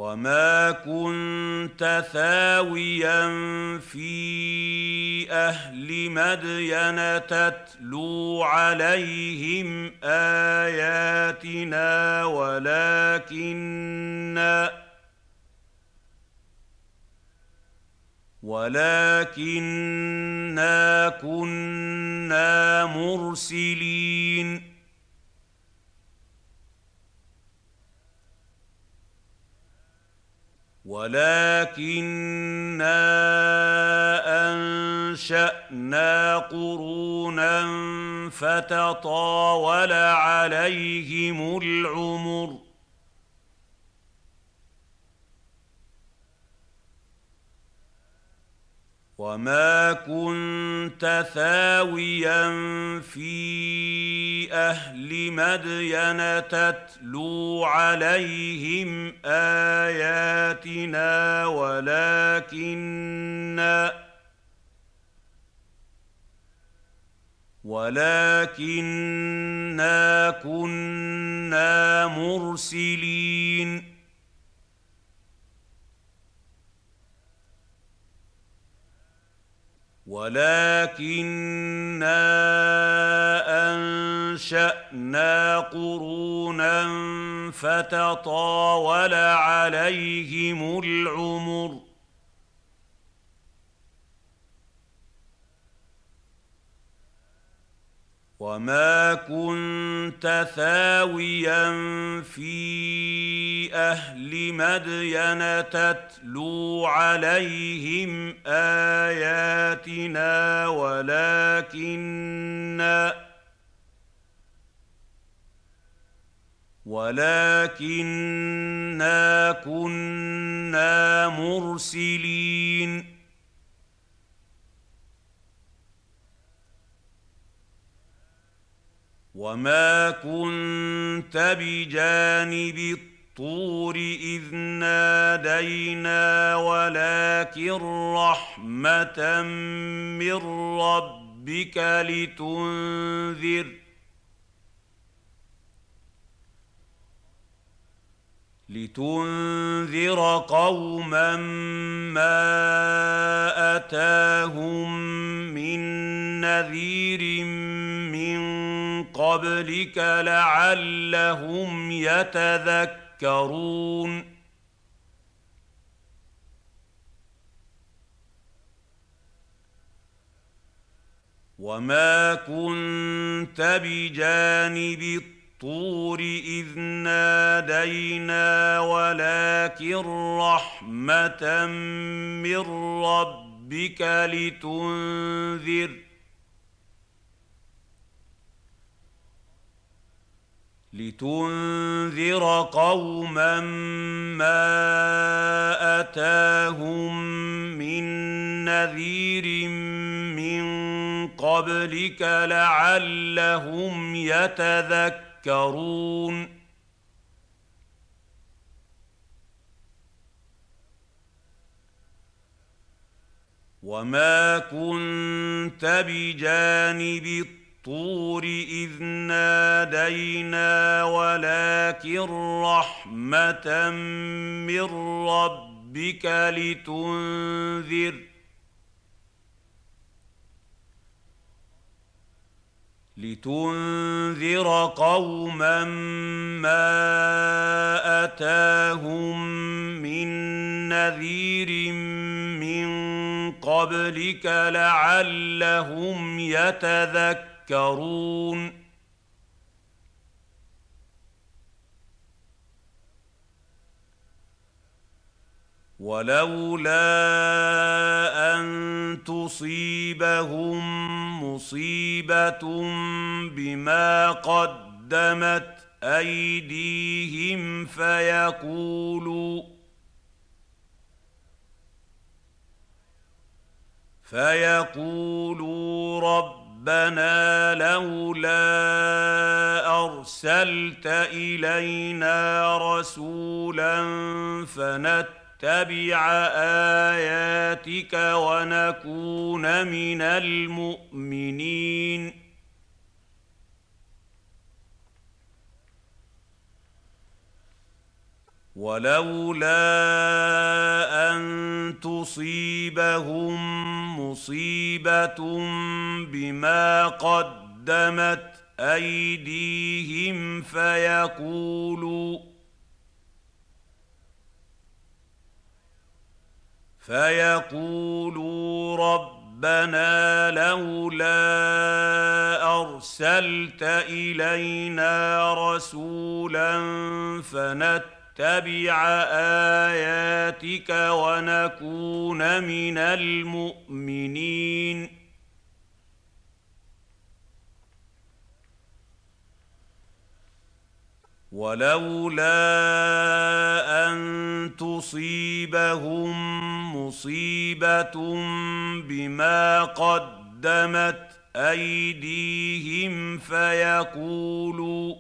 وما كنت ثاويا في أهل مدين تتلو عليهم اياتنا ولكننا ولكننا كنا مرسلين ولكنا أنشأنا قرونا فتطاول عليهم العمر. وما كنت ثاويا في أهل مدين تتلو عليهم اياتنا ولكننا ولكننا كنا مرسلين ولكنا أنشأنا قرونا فتطاول عليهم العمر. وما كنت ثاويا في أهل مدين تتلو عليهم اياتنا ولكننا ولكننا كنا مرسلين وما كنت بجانب بالطور اذ نادينا ولكن رحمه من ربك لتنذر لتنذر قوما ما أتاهم من نذير من قبلك لعلهم يتذكرون. وما كنت بجانب الطور إذ نادينا ولكن رحمة من ربك لتنذر لتنذر قوما ما أتاهم من نذير من قبلك لعلهم يتذكرون تذكرون وما كنت بجانب الطور إذ نادينا ولكن رحمة من ربك لتنذر لتنذر قوما ما أتاهم من نذير من قبلك لعلهم يتذكرون. ولولا ان تصيبهم مصيبه بما قدمت ايديهم فيقولوا فيقولوا ربنا لولا ارسلت الينا رسولا فنت نتبع آياتك ونكون من المؤمنين. ولولا أن تصيبهم مصيبة بما قدمت أيديهم فيقولوا فيقولوا ربنا لولا أرسلت إلينا رسولا فنتبع آياتك ونكون من المؤمنين. ولولا أن تصيبهم مصيبة بما قدمت أيديهم فيقولوا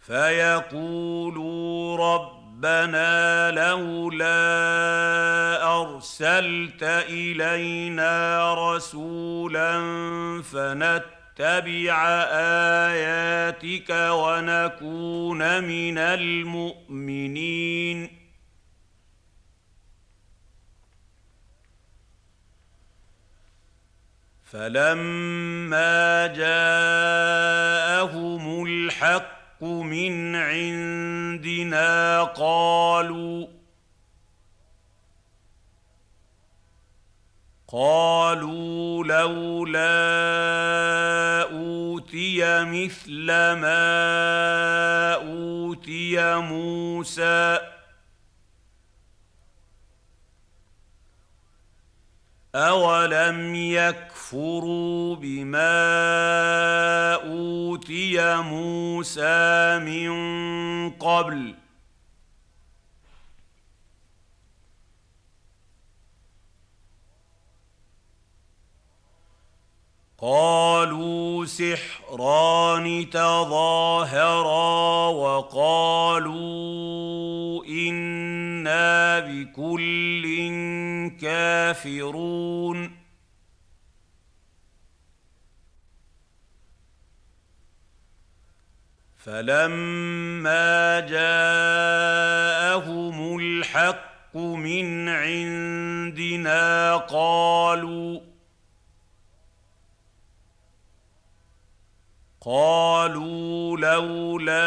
فيقولوا ربنا لولا أرسلت إلينا رسولا فنت نتبع آياتك ونكون من المؤمنين. فلما جاءهم الحق من عندنا قالوا قالوا لولا أوتي مثل ما أوتي موسى. اولم يكفروا بما اوتي موسى من قبل قالوا سحران تظاهرا وقالوا إنا بكل كافرون. فلما جاءهم الحق من عندنا قالوا قالوا لولا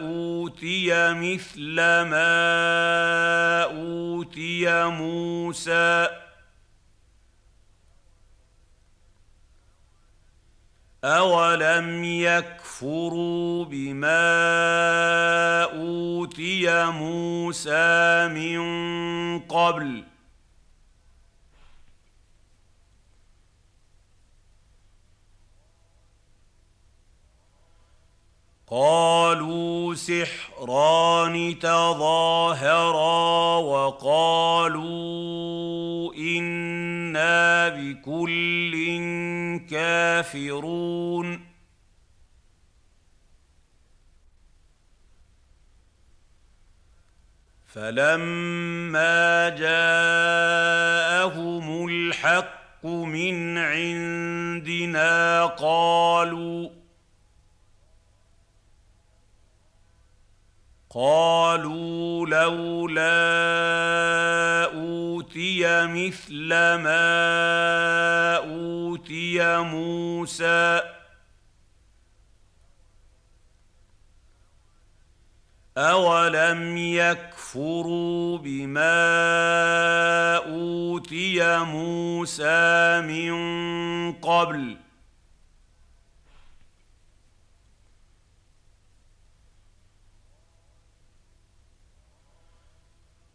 أوتي مثل ما أوتي موسى. اولم يكفروا بما اوتي موسى من قبل قالوا سحران تظاهرا وقالوا إنا بكل كافرون. فلما جاءهم الحق من عندنا قالوا قالوا لولا أوتي مثل ما أوتي موسى. اولم يكفروا بما اوتي موسى من قبل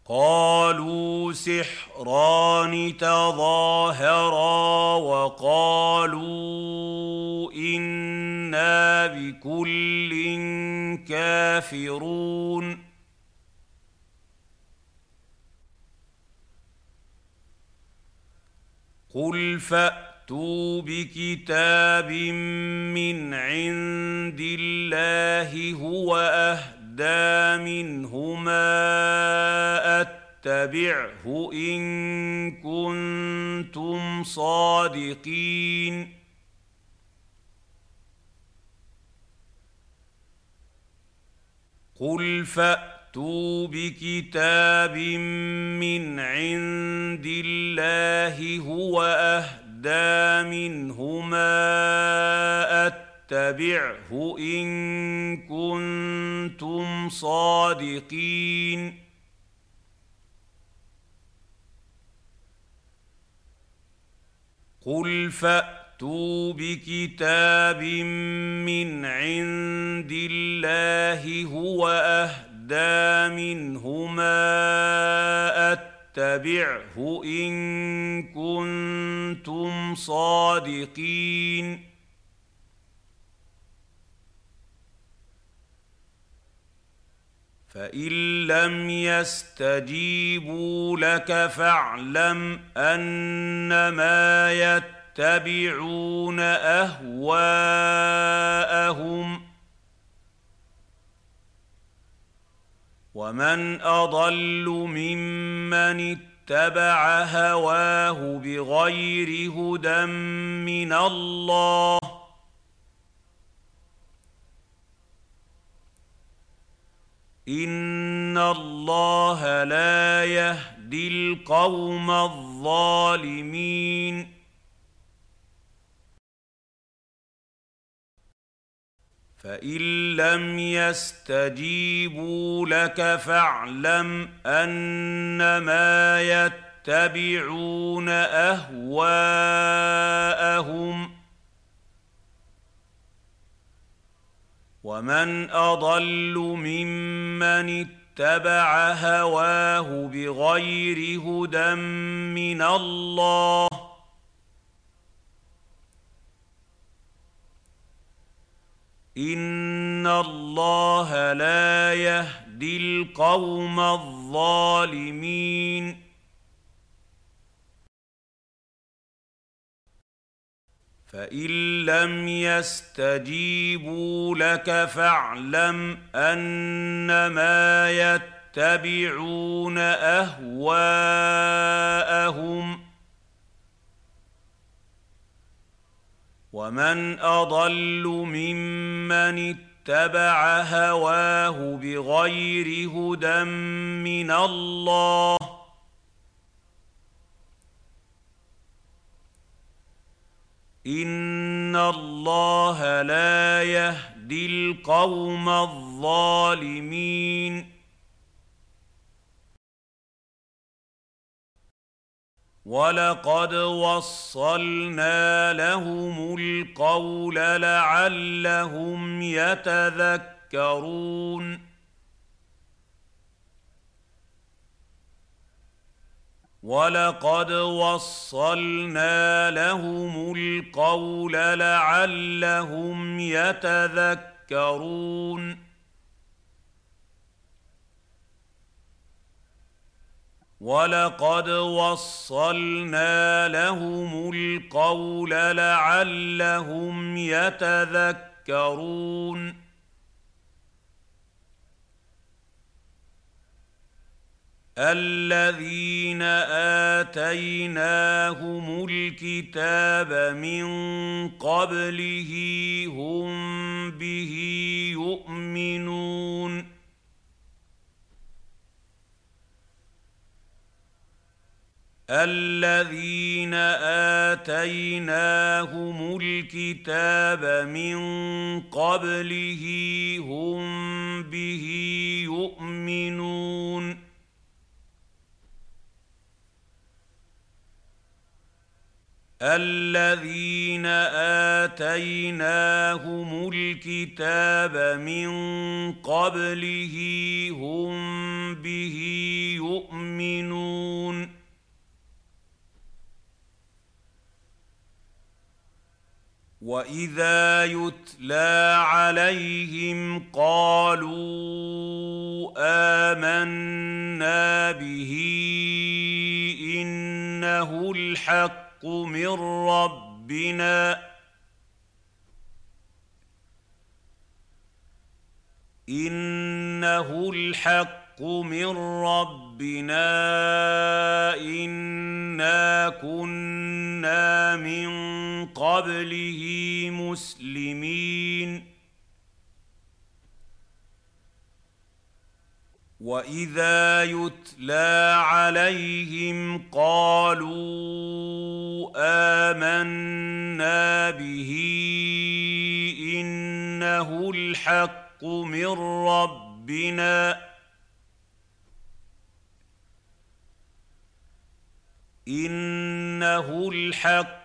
قالوا سحران تظاهرا وقالوا إنا بكل كافرون. قل فأتوا بكتاب من عند الله هو اهدى أهدى منهما أتبعه إن كنتم صادقين قل فأتوا بكتاب من عند الله هو أهدى منهما أتبعه اتبعه إن كنتم صادقين. قل فاتوا بكتاب من عند الله هو اهدى منهما اتبعه ان كنتم صادقين. فان لم يستجيبوا لك فاعلم انما يتبعون اهواءهم ومن اضل ممن اتبع هواه بغير هدى من الله ان الله لا يهدي القوم الظالمين فان لم يستجيبوا لك فاعلم انما يتبعون اهواءهم ومن اضل ممن اتبع هواه بغير هدى من الله ان الله لا يهدي القوم الظالمين فان لم يستجيبوا لك فاعلم انما يتبعون اهواءهم ومن اضل ممن اتبع هواه بغير هدى من الله ان الله لا يهدي القوم الظالمين. ولقد وصلنا لهم القول لعلهم يتذكرون. ولقد وصلنا لهم القول لعلهم يتذكرون ولقد وصلنا لهم القول لعلهم يتذكرون الذين آتيناهم الكتاب من قبله هم به يؤمنون. الذين آتيناهم الكتاب من قبله هم به يؤمنون. الذين آتيناهم الكتاب من قبله هم به يؤمنون. واذا يتلى عليهم قالوا امنا به انه الحق من ربنا. إنه الحق من ربنا. إنا كنا من قبله مسلمين. واذا يتلى عليهم قالوا امنا به انه الحق من ربنا انه الحق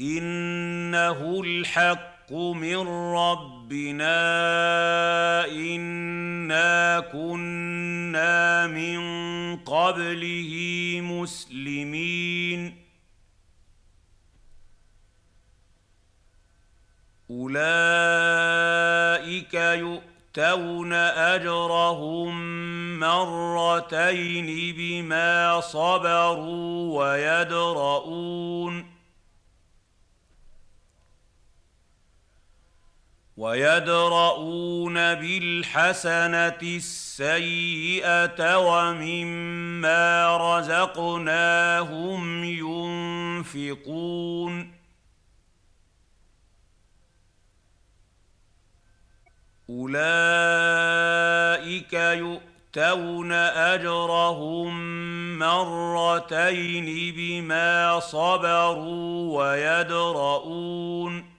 انه الحق من ربنا انا كنا من قبله مسلمين اولئك يؤتون اجرهم مرتين بما صبروا ويدرؤون ويدرؤون بالحسنة السيئة ومما رزقناهم ينفقون. أولئك يؤتون أجرهم مرتين بما صبروا ويدرؤون.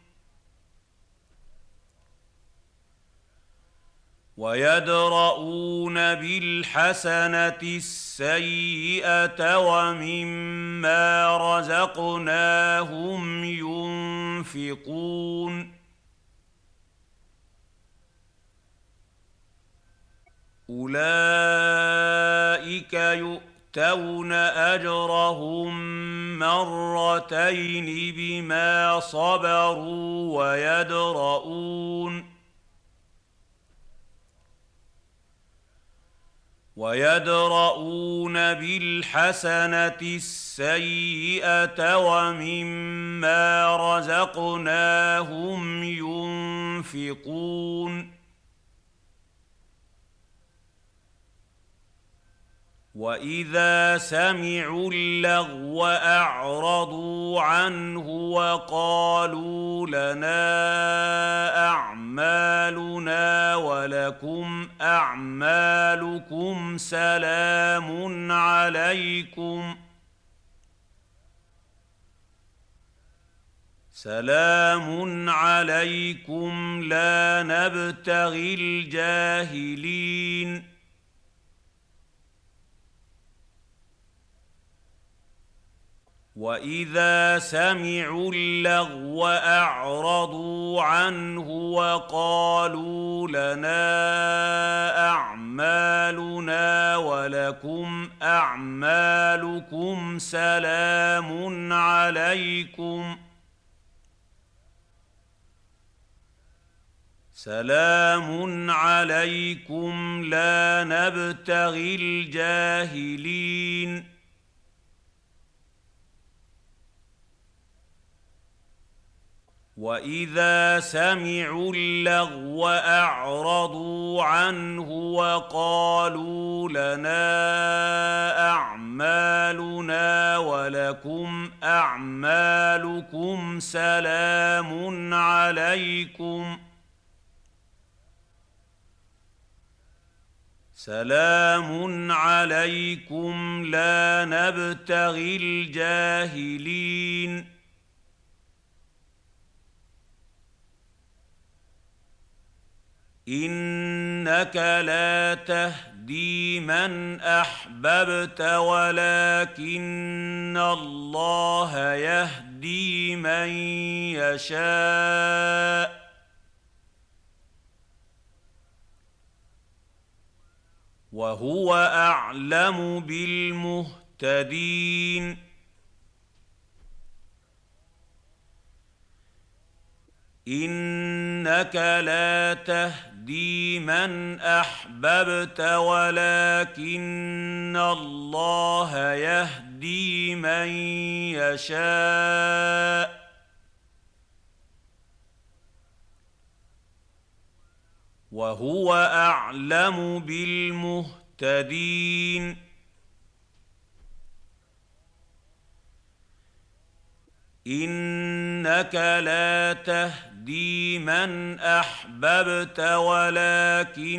ويدرؤون بالحسنة السيئة ومما رزقناهم ينفقون. أولئك يؤتون أجرهم مرتين بما صبروا ويدرؤون. ويدرؤون بالحسنة السيئة ومما رزقناهم ينفقون. واذا سمعوا اللغو اعرضوا عنه وقالوا لنا اعمالنا ولكم اعمالكم سلام عليكم سلام عليكم لا نبتغي الجاهلين واذا سمعوا اللغو اعرضوا عنه وقالوا لنا اعمالنا ولكم اعمالكم سلام عليكم سلام عليكم لا نبتغي الجاهلين واذا سمعوا اللغو اعرضوا عنه وقالوا لنا اعمالنا ولكم اعمالكم سلام عليكم سلام عليكم لا نبتغي الجاهلين إنك لا تهدي من أحببت ولكن الله يهدي من يشاء. وهو أعلم بالمهتدين. إنك لا تهدي من أحببت ولكن الله يهدي من يشاء. وهو أعلم بالمهتدين. إنك لا تهدي من أحببت ولكن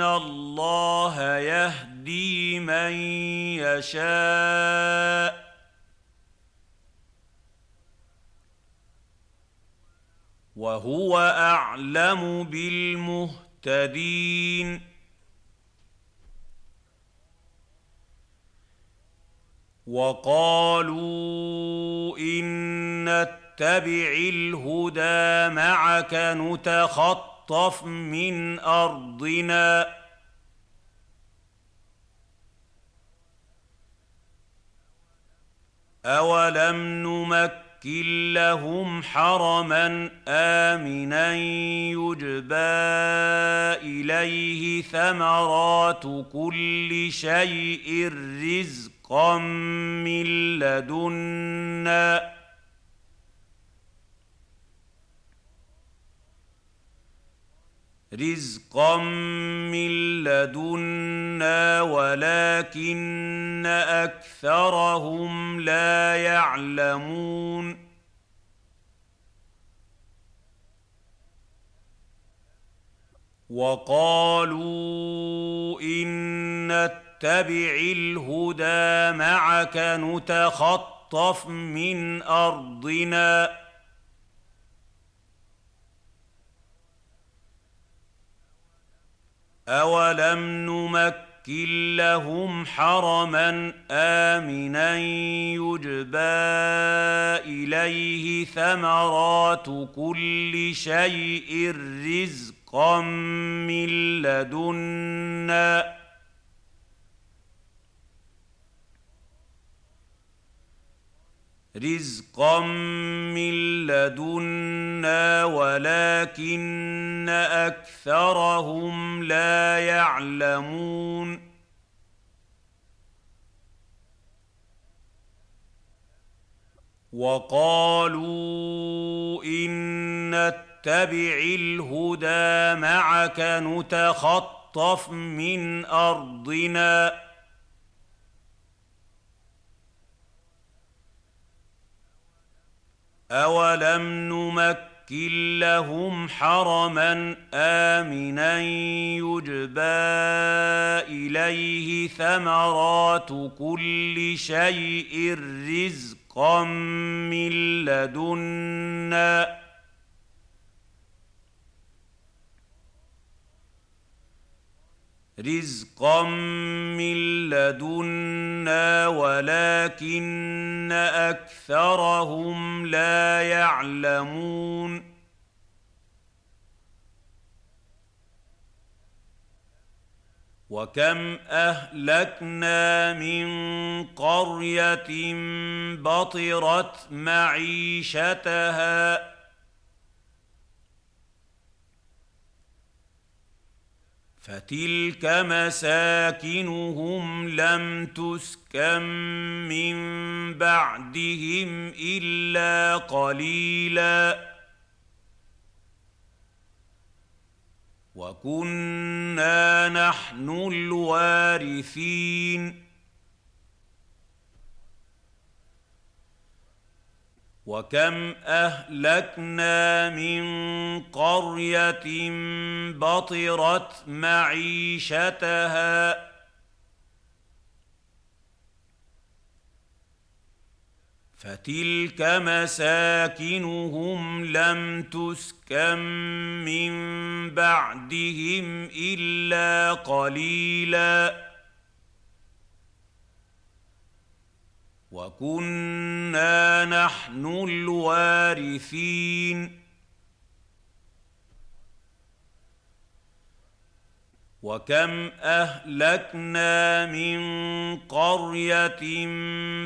الله يهدي من يشاء. وهو أعلم بالمهتدين. وقالوا إن نتبع الهدى معك نتخطف من أرضنا. أولم نمكن لهم حرما آمنا يجبى إليه ثمرات كل شيء رزق رزقا من لدنا. رزقا من لدنا ولكن اكثرهم لا يعلمون وقالوا ان نتبع الهدى معك نتخطف من ارضنا اولم نمكن لهم حرما امنا يجبى اليه ثمرات كل شيء رزقا من لدنا رزقا من لدنا ولكن اكثرهم لا يعلمون وقالوا ان نتبع الهدى معك نتخطف من ارضنا اولم نمكن لهم حرما امنا يجبى اليه ثمرات كل شيء رزقا من لدنا رزقا من لدنا ولكن اكثرهم لا يعلمون وكم اهلكنا من قريه بطرت معيشتها فتلك مساكنهم لم تسكن من بعدهم إلا قليلا. وكنا نحن الوارثين. وكم اهلكنا من قريه بطرت معيشتها فتلك مساكنهم لم تسكن من بعدهم الا قليلاً وكنا نحن الوارثين. وكم أهلكنا من قرية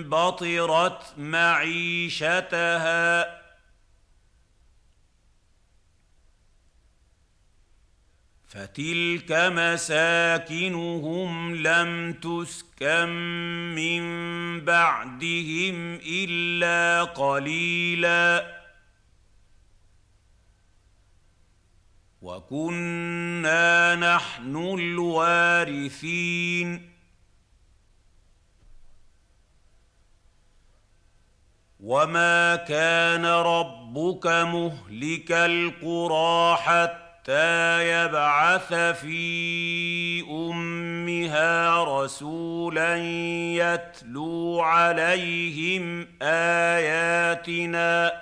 بطرت معيشتها. فتلك مساكنهم لم تسكن من بعدهم إلا قليلا. وكنا نحن الوارثين. وما كان ربك مهلك القرى حتى حتى يبعث في أمها رسولا يتلو عليهم آياتنا.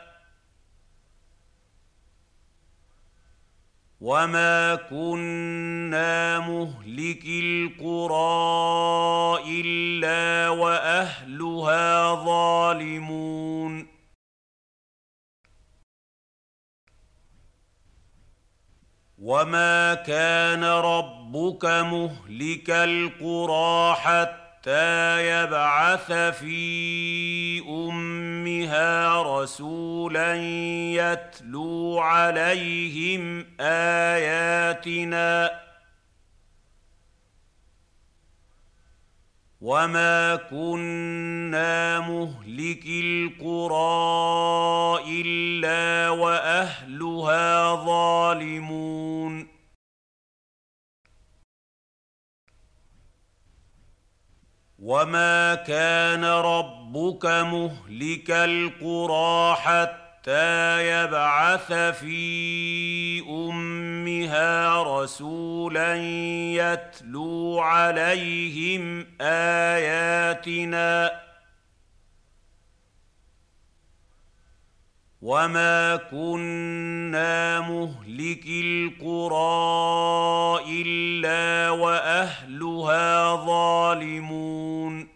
وما كنا مهلك القرى الا واهلها ظالمون. وما كان ربك مهلك القرى حتى يبعث في امها رسولا يتلو عليهم اياتنا وما كنا مهلك القرى الا واهلها ظالمون وما كان ربك مهلك القرى حتى حتى يبعث في أمها رسولا يتلو عليهم آياتنا. وما كنا مهلك القرى الا واهلها ظالمون.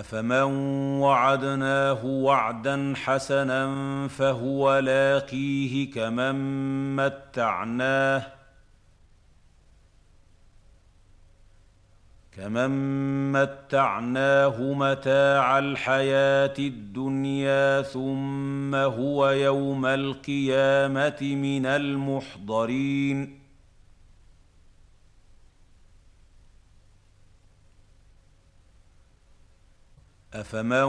افمن وعدناه وعدا حسنا فهو لاقيه كمن متعناه كمن متعناه متاع الحياة الدنيا ثم هو يوم القيامه من المحضرين افمن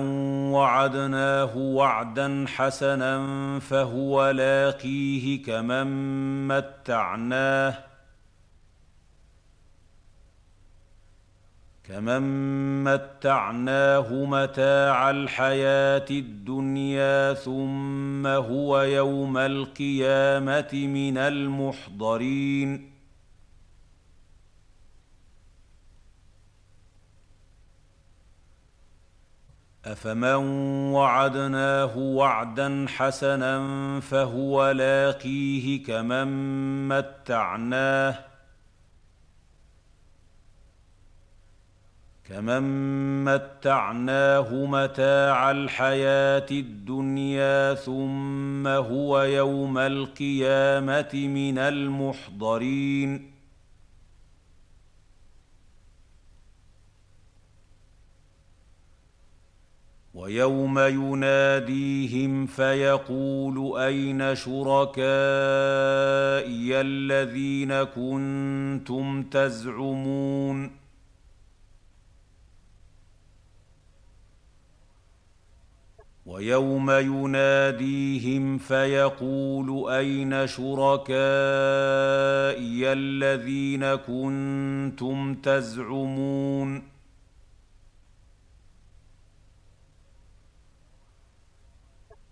وعدناه وعدا حسنا فهو لاقيه كمن متعناه كمن متعناه متاع الحياة الدنيا ثم هو يوم القيامه من المحضرين افمن وعدناه وعدا حسنا فهو لاقيه كمن متعناه كمن متعناه متاع الحياة الدنيا ثم هو يوم القيامه من المحضرين ويوم يناديهم فيقول أين شركائي الذين كنتم تزعمون؟ ويوم يناديهم فيقول أين شركائي الذين كنتم تزعمون؟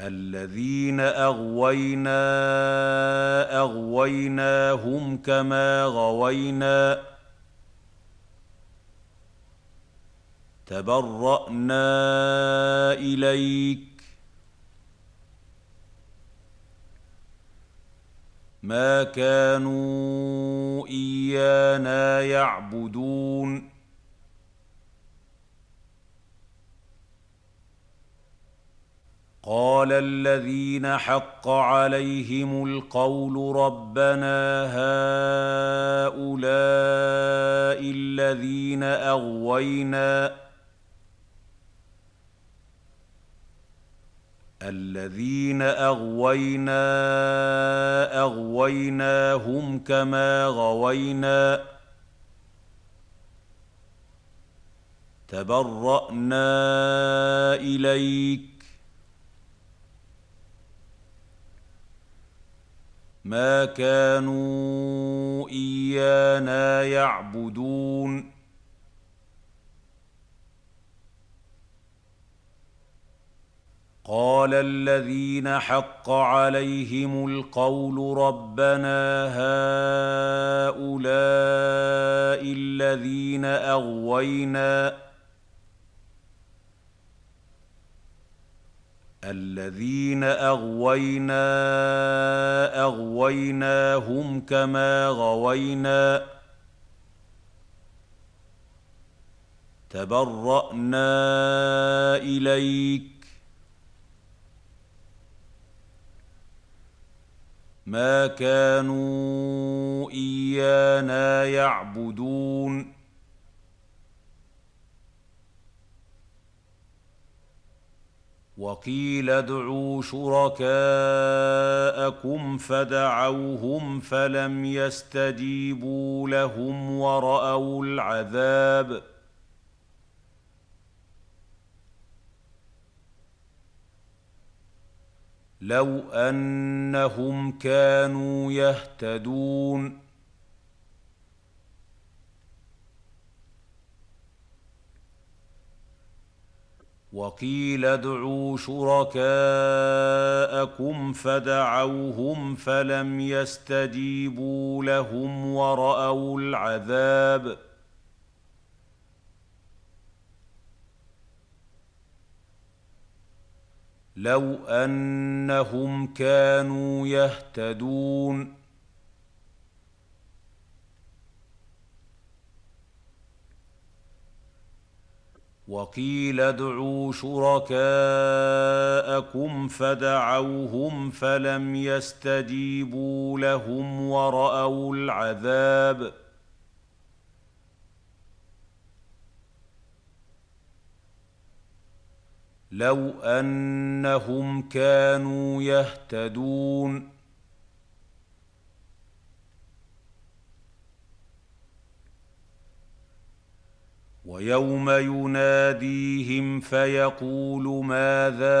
الذين أغوينا أغويناهم كما غوينا تبرأنا إليك ما كانوا إيانا يعبدون قال الذين حق عليهم القول ربنا هؤلاء الذين أغوينا الذين أغوينا أغويناهم كما غوينا تبرأنا إليك ما كانوا إيانا يعبدون. قال الذين حق عليهم القول ربنا هؤلاء الذين أغوينا. الذين أغوينا أغويناهم كما غوينا تبرأنا إليك ما كانوا إيانا يعبدون وقيل ادعوا شركاءكم فدعوهم فلم يستجيبوا لهم وراوا العذاب لو انهم كانوا يهتدون وقيل ادعوا شركاءكم فدعوهم فلم يستجيبوا لهم ورأوا العذاب. لو أنهم كانوا يهتدون وقيل ادعوا شركاءكم فدعوهم فلم يستجيبوا لهم وراوا العذاب لو انهم كانوا يهتدون ويوم يناديهم فيقول ماذا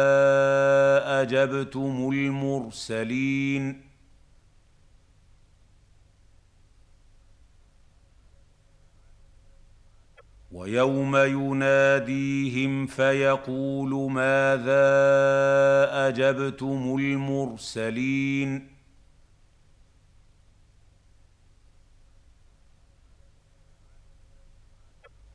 أجبتم المرسلين؟ ويوم يناديهم فيقول ماذا أجبتم المرسلين؟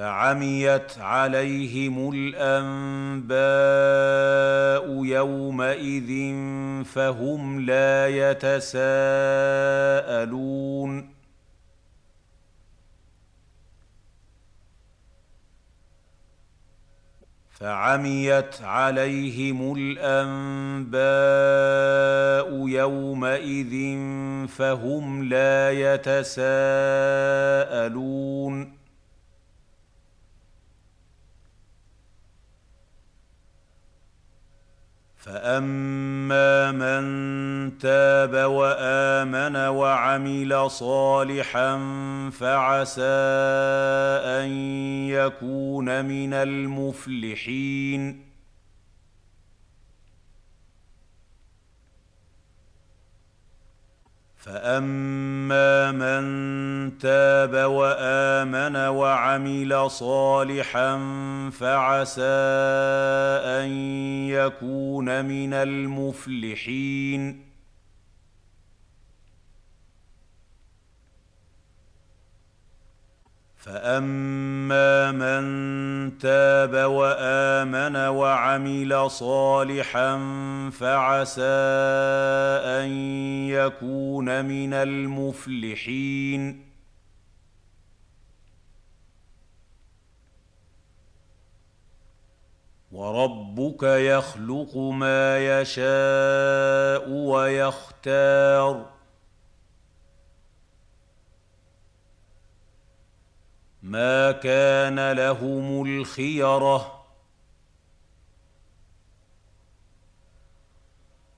فعميت عليهم الأنباء يومئذ فهم لا يتساءلون. فعميت عليهم الأنباء يومئذ فهم لا يتساءلون. فاما من تاب وامن وعمل صالحا فعسى ان يكون من المفلحين فاما من تاب وامن وعمل صالحا فعسى ان يكون من المفلحين فاما من تاب وامن وعمل صالحا فعسى ان يكون من المفلحين وربك يخلق ما يشاء ويختار ما كان لهم الخيرة.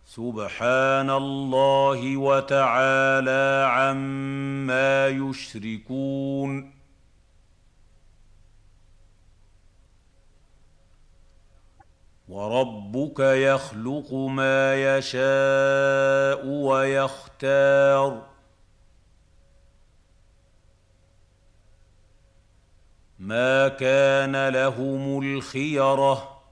سبحان الله وتعالى عما يشركون. وربك يخلق ما يشاء ويختار. ما كان لهم الخيرة.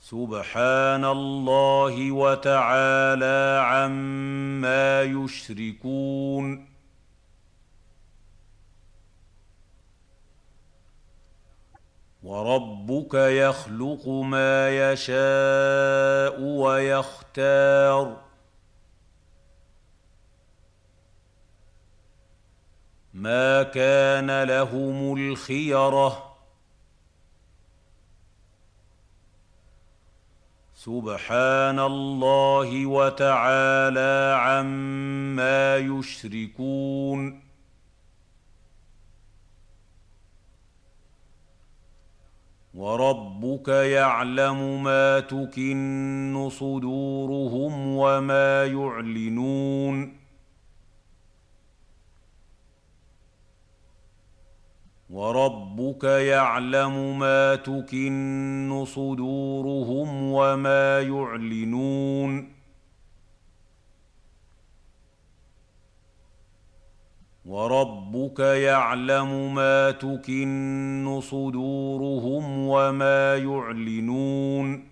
سبحان الله وتعالى عما يشركون. وربك يخلق ما يشاء ويختار. ما كان لهم الخيرة. سبحان الله وتعالى عما يشركون. وربك يعلم ما تكن صدورهم وما يعلنون. وربك يعلم ما تكن صدورهم وما يعلنون. وربك يعلم ما تكن صدورهم وما يعلنون.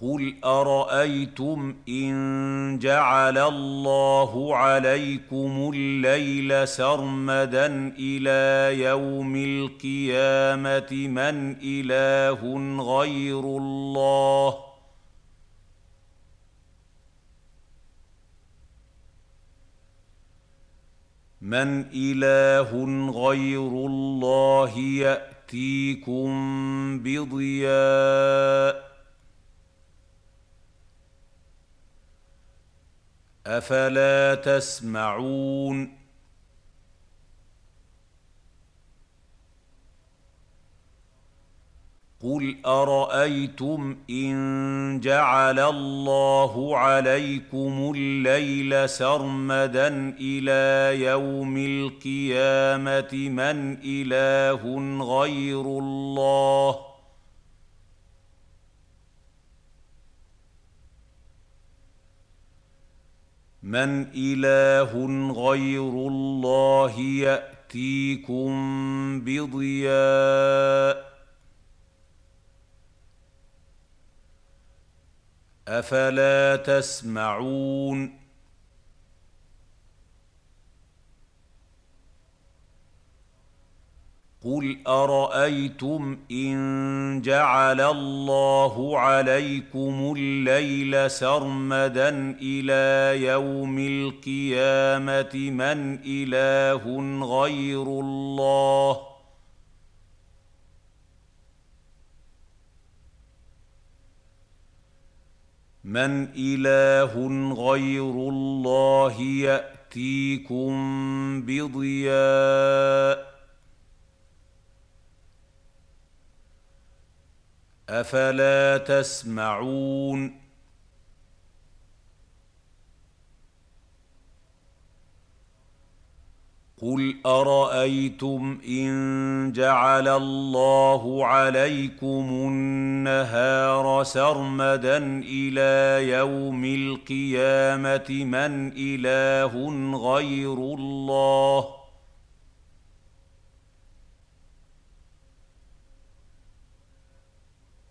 قل ارايتم ان جعل الله عليكم الليل سرمدا إلى يوم القيامه من اله غير الله من اله غير الله ياتيكم بضياء أفلا تسمعون؟ قل أرأيتم إن جعل الله عليكم الليل سرمدا إلى يوم القيامة من إله غير الله؟ من اله غير الله ياتيكم بضياء افلا تسمعون قل ارايتم ان جعل الله عليكم الليل سرمدا إلى يوم القيامه من اله غير الله من اله غير الله ياتيكم بضياء أفلا تسمعون؟ قل أرأيتم إن جعل الله عليكم النهار سرمدا إلى يوم القيامة من إله غير الله؟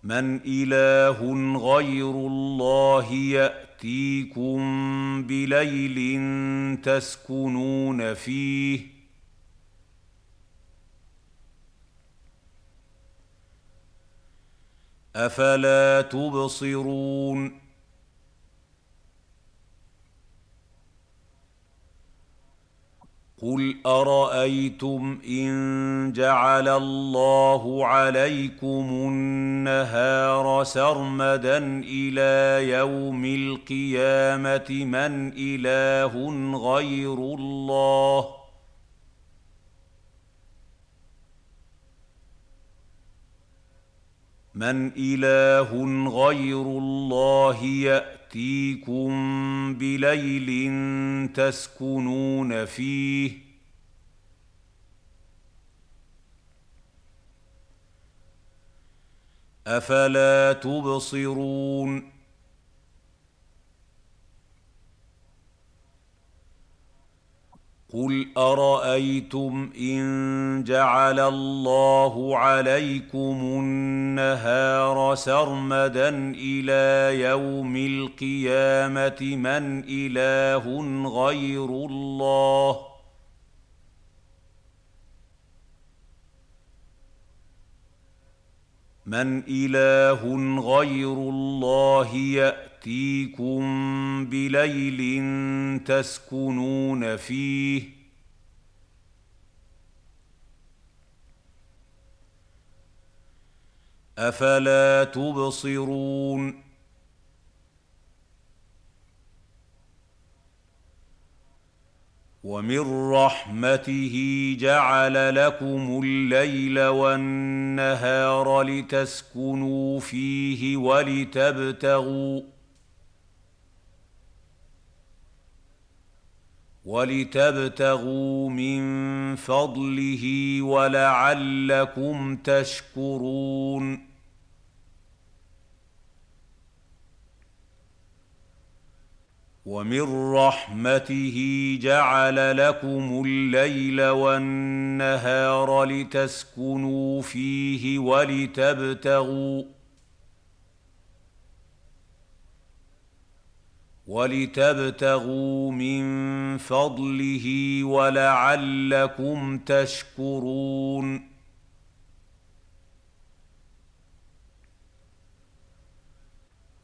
من إله غير الله يأتيكم بليل تسكنون فيه أفلا تبصرون قل ارايتم ان جعل الله عليكم النهار سرمدا إلى يوم القيامه من اله غير الله من اله غير الله يأتيكم بليل تسكنون فيه أفلا تبصرون قل ارايتم ان جعل الله عليكم النهار سرمدا إلى يوم القيامه من اله غير الله من اله غير الله يأتيكم بليل تسكنون فيه أفلا تبصرون ومن رحمته جعل لكم الليل والنهار لتسكنوا فيه ولتبتغوا ولتبتغوا من فضله ولعلكم تشكرون. ومن رحمته جعل لكم الليل والنهار لتسكنوا فيه ولتبتغوا ولتبتغوا من فضله ولعلكم تشكرون.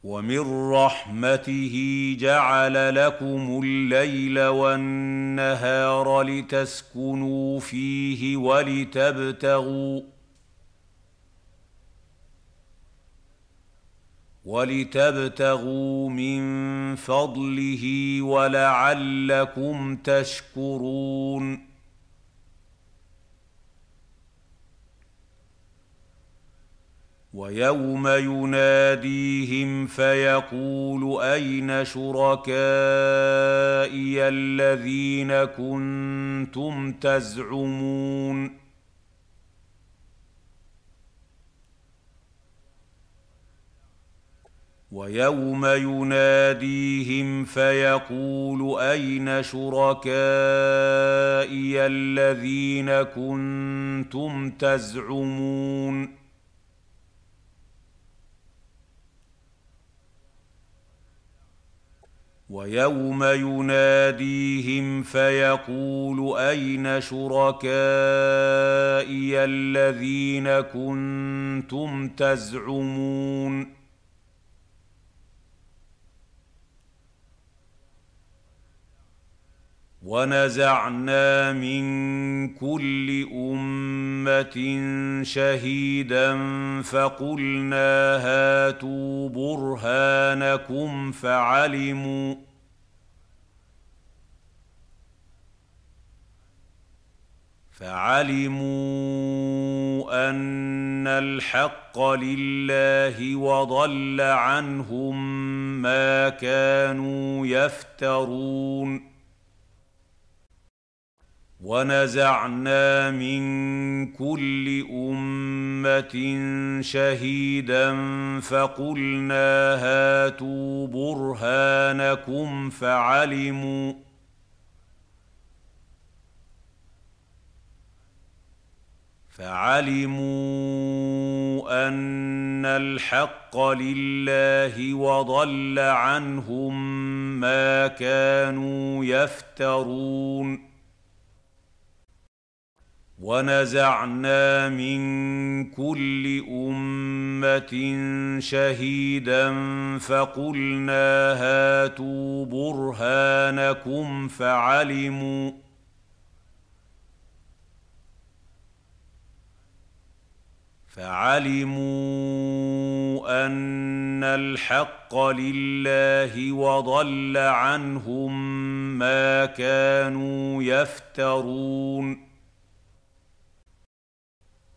ومن رحمته جعل لكم الليل والنهار لتسكنوا فيه ولتبتغوا ولتبتغوا من فضله ولعلكم تشكرون. ويوم يناديهم فيقول أين شركائي الذين كنتم تزعمون؟ ويوم يناديهم فيقول أين شركائي الذين كنتم تزعمون؟ ويوم يناديهم فيقول أين شركائي الذين كنتم تزعمون؟ ونزعنا من كل أمة شهيدا فقلنا هاتوا برهانكم فعلموا فعلموا أن الحق لله وضل عنهم ما كانوا يفترون ونزعنا من كل أمة شهيدا فقلنا هاتوا برهانكم فعلموا فعلموا أن الحق لله وضل عنهم ما كانوا يفترون ونزعنا من كل أمة شهيدا فقلنا هاتوا برهانكم فعلموا فعلموا أن الحق لله وضل عنهم ما كانوا يفترون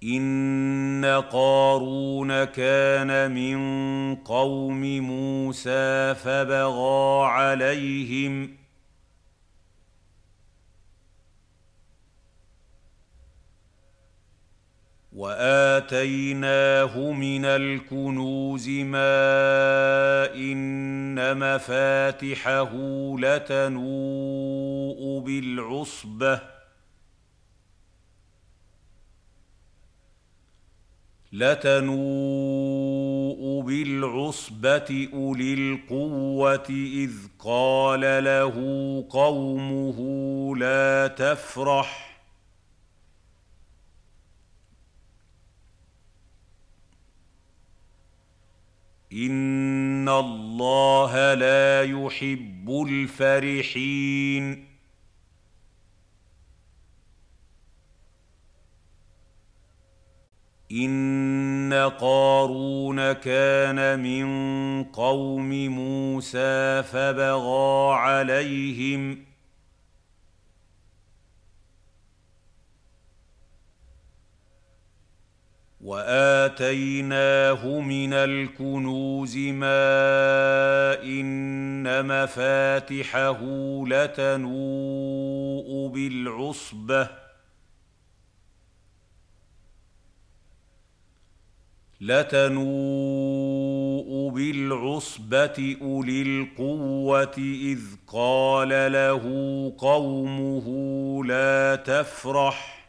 ان قارون كان من قوم موسى فبغى عليهم واتيناه من الكنوز ما ان مفاتحه لتنوء بالعصبه لتنوء بالعصبة أولي القوة إذ قال له قومه لا تفرح. إن الله لا يحب الفرحين. ان قارون كان من قوم موسى فبغى عليهم واتيناه من الكنوز ما ان مفاتحه لتنوء بالعصبه لتنوء بالعصبة أولي القوة إذ قال له قومه لا تفرح.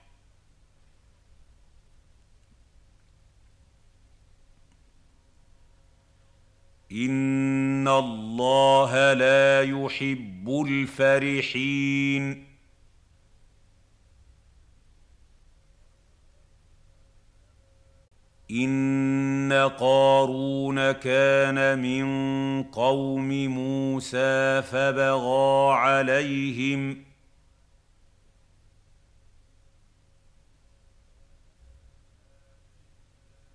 إن الله لا يحب الفرحين. ان قارون كان من قوم موسى فبغى عليهم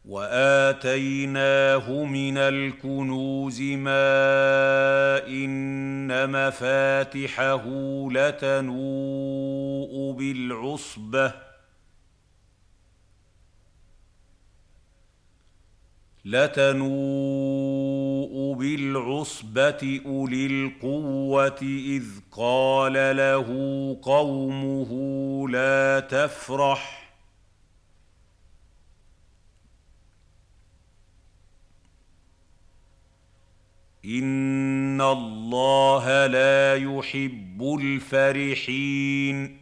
واتيناه من الكنوز ما ان مفاتحه لتنوء بالعصبه لتنوء بالعصبة أولي القوة إذ قال له قومه لا تفرح. إن الله لا يحب الفرحين.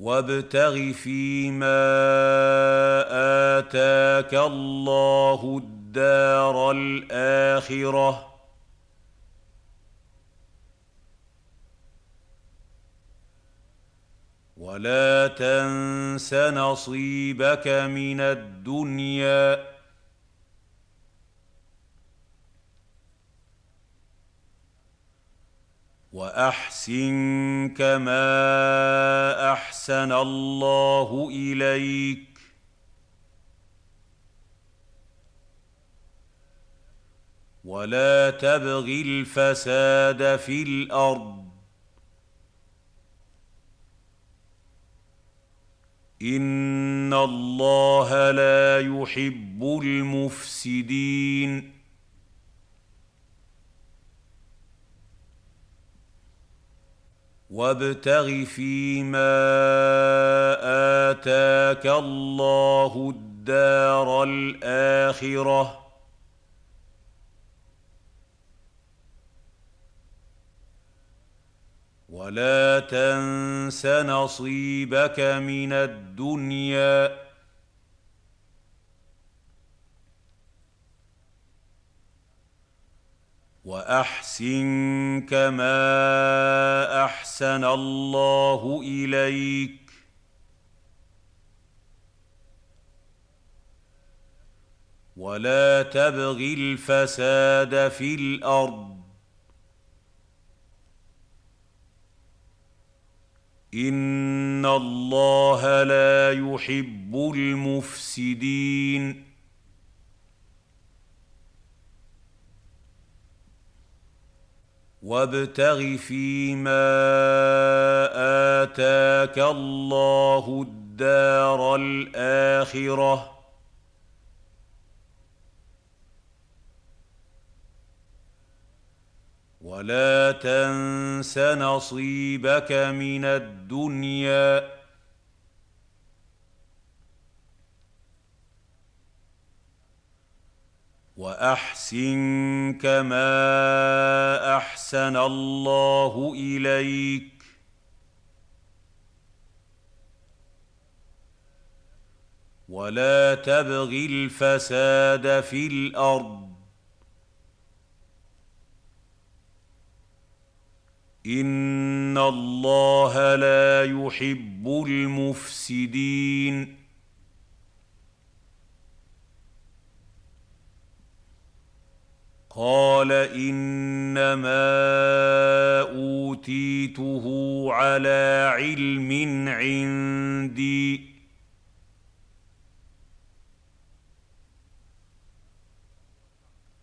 وابتغ فيما آتاك الله الدار الآخرة. ولا تنس نصيبك من الدنيا. وأحسن كما أحسن الله إليك. ولا تبغ الفساد في الأرض. إن الله لا يحب المفسدين. وابتغ فيما آتاك الله الدار الآخرة. ولا تنس نصيبك من الدنيا. وأحسن كما أحسن الله إليك. ولا تبغ الفساد في الأرض. إن الله لا يحب المفسدين. وابتغ فيما آتاك الله الدار الآخرة. ولا تنس نصيبك من الدنيا. وأحسن كما أحسن الله إليك. ولا تبغ الفساد في الأرض. إن الله لا يحب المفسدين. قال إنما أوتيته على علم عندي.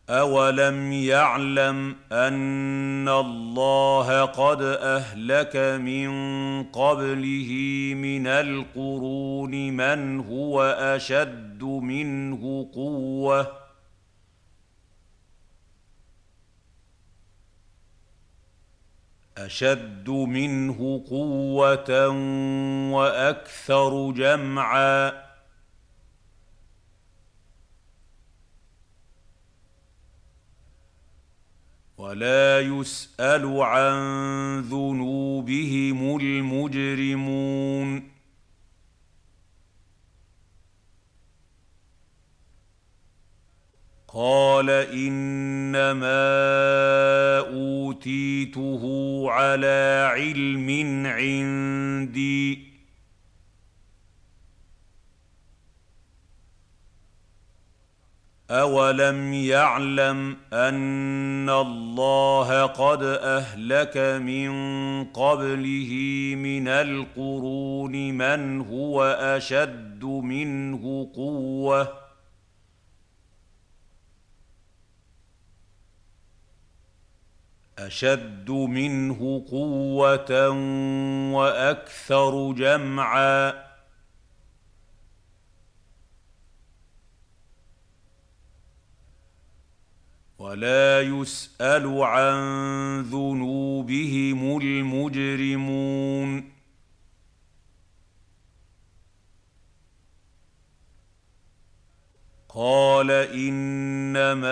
اولم يعلم ان الله قد اهلك من قبله من القرون من هو اشد منه قوه أشد منه قوة وأكثر جمعا. ولا يسأل عن ذنوبهم المجرمون. قال إنما أوتيته على علم عندي. اولم يعلم ان الله قد اهلك من قبله من القرون من هو اشد منه قوه أشد منه قوة وأكثر جمعا. ولا يسأل عن ذنوبهم المجرمون. قال إنما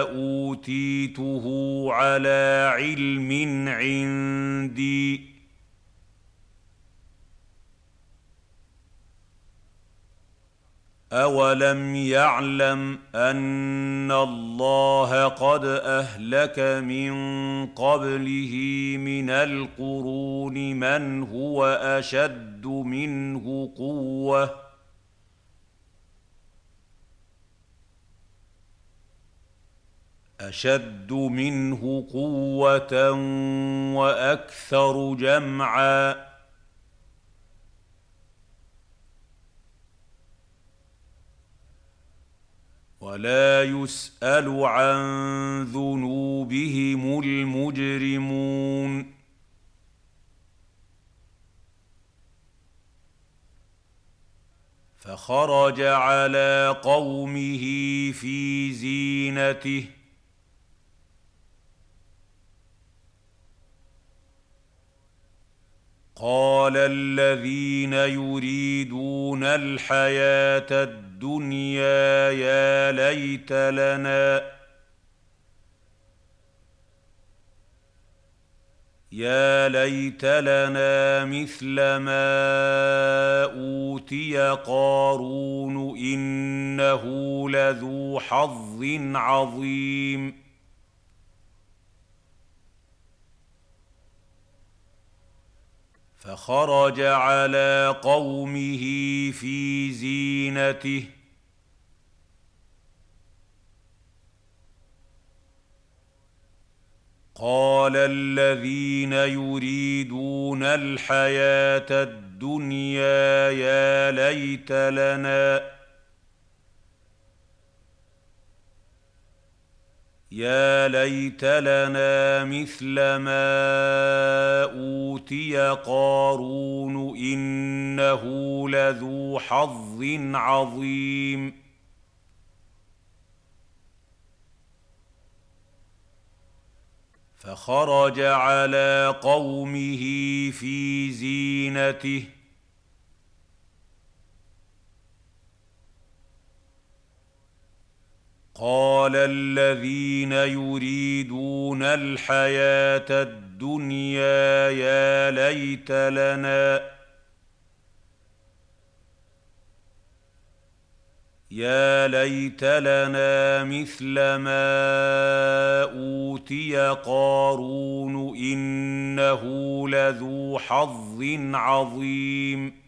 أوتيته على علم عندي. اولم يعلم ان الله قد اهلك من قبله من القرون من هو اشد منه قوه أشد منه قوة وأكثر جمعا. ولا يسأل عن ذنوبهم المجرمون. فخرج على قومه في زينته. قال الذين يريدون الحياة الدنيا يا ليت لنا يا ليت لنا مثل ما أوتي قارون إنه لذو حظ عظيم فخرج على قومه في زينته. قال الذين يريدون الحياة الدنيا يا ليت لنا يا ليت لنا مثل ما اوتي قارون انه لذو حظ عظيم فخرج على قومه في زينته قال الذين يريدون الحياة الدنيا يا ليت لنا يا ليت لنا مثل ما أوتي قارون إنه لذو حظ عظيم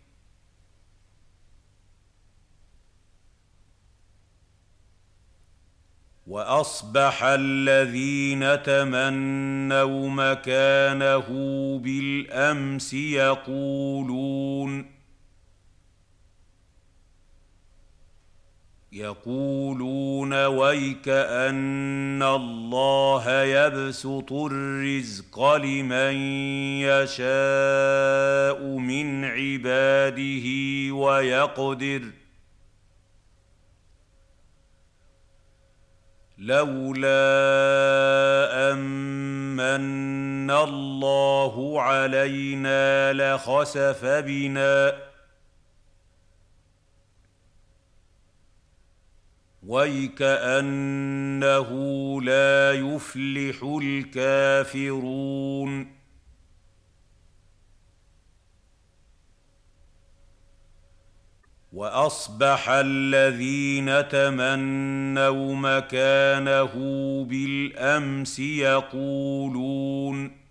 وأصبح الذين تمنوا مكانه بالأمس يقولون يقولون ويك أن الله يبسط الرزق لمن يشاء من عباده ويقدر ۖ لولا أمن الله علينا لخسف بنا. ويكأنه لا يفلح الكافرون. وأصبح الذين تمنوا مكانه بالأمس يقولون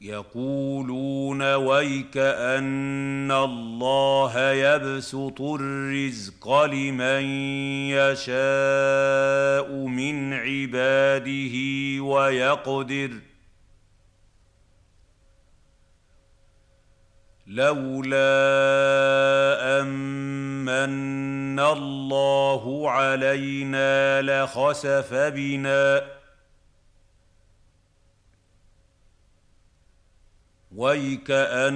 يقولون ويك أن الله يبسط الرزق لمن يشاء من عباده ويقدر ۖ لولا أمن الله علينا لخسف بنا. ويكأنه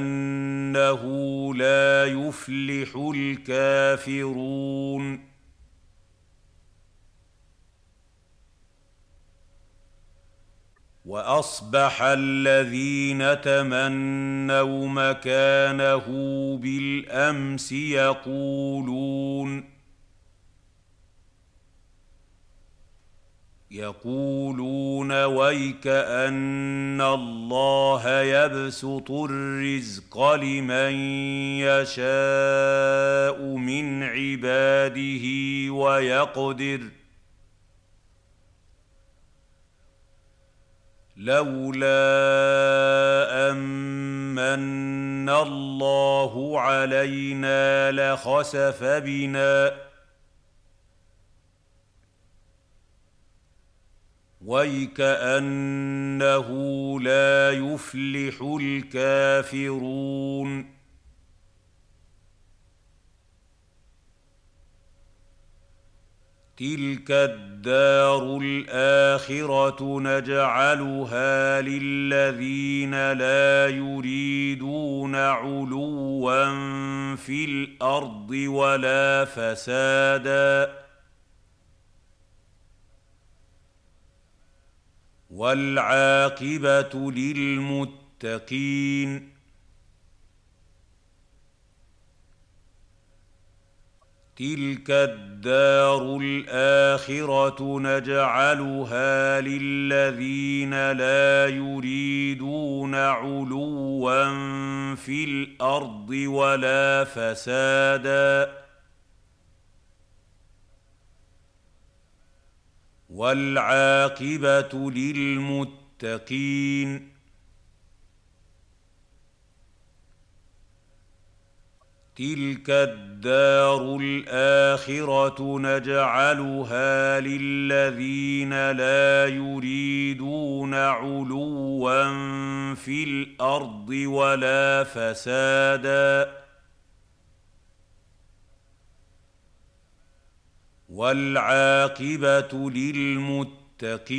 لا يفلح الكافرون. وأصبح الذين تمنوا مكانه بالأمس يقولون يقولون ويك أن الله يبسط الرزق لمن يشاء من عباده ويقدر ۖ لولا أمن الله علينا لخسف بنا. ويكأنه لا يفلح الكافرون. تلك الدار الآخرة نجعلها للذين لا يريدون علوا في الأرض ولا فسادا. والعاقبه للمتقين. تلك الدار الآخرة نجعلها للذين لا يريدون علوا في الأرض ولا فسادا. والعاقبه للمتقين. تلك الدار الآخرة نجعلها للذين لا يريدون علوا في الأرض ولا فسادا. والعاقبه للمتقين.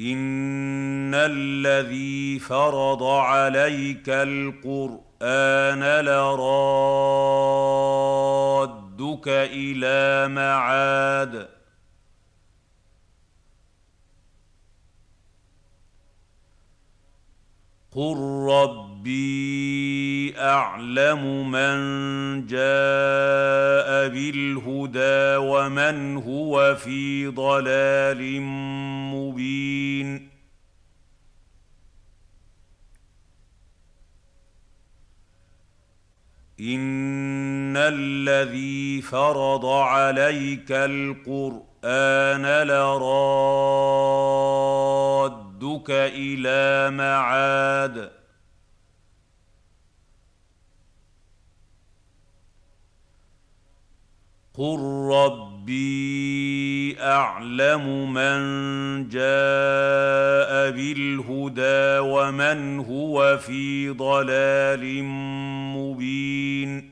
ان الذي فرض عليك القران لرادك إلى معاد قل ربي اعلم من جاء بالهدى ومن هو في ضلال مبين ان الذي فرض عليك القران لراد يردك إلى معاد قل ربي اعلم من جاء بالهدى ومن هو في ضلال مبين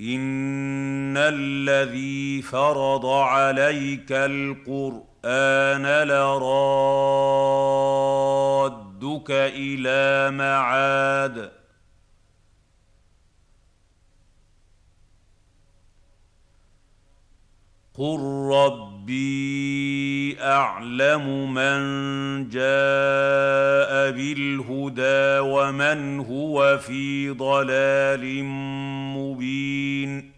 ان الذي فرض عليك القران لرادك إلى معاد قل ربي اعلم من جاء بالهدى ومن هو في ضلال مبين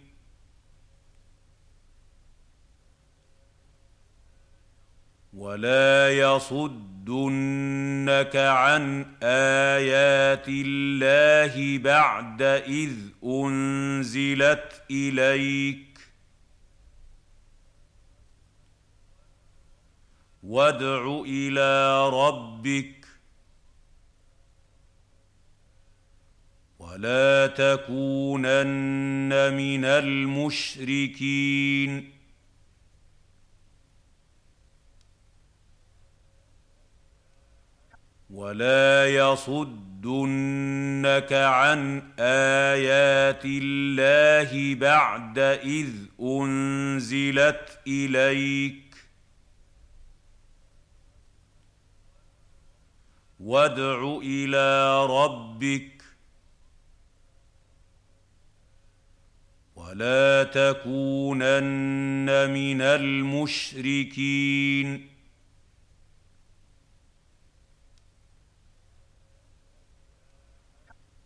ولا يصدنك عن ايات الله بعد اذ انزلت اليك وادع إلى ربك ولا تكونن من المشركين ولا يصدنك عن آيات الله بعد إذ أنزلت إليك. وادع إلى ربك. ولا تكونن من المشركين.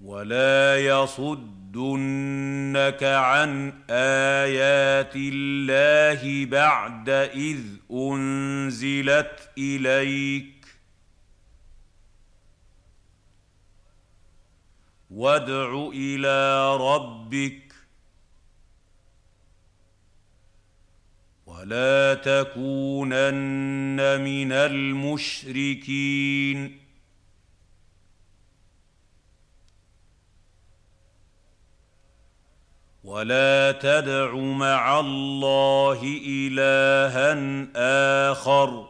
ولا يصدنك عن ايات الله بعد اذ انزلت اليك وادع إلى ربك ولا تكونن من المشركين ولا تدع مع الله الها اخر.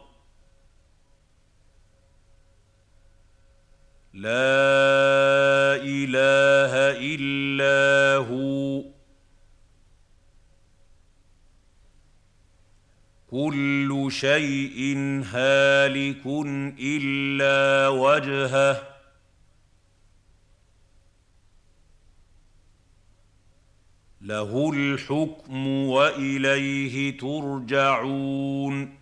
لا اله الا هو. كل شيء هالك الا وجهه. له الحكم وإليه ترجعون.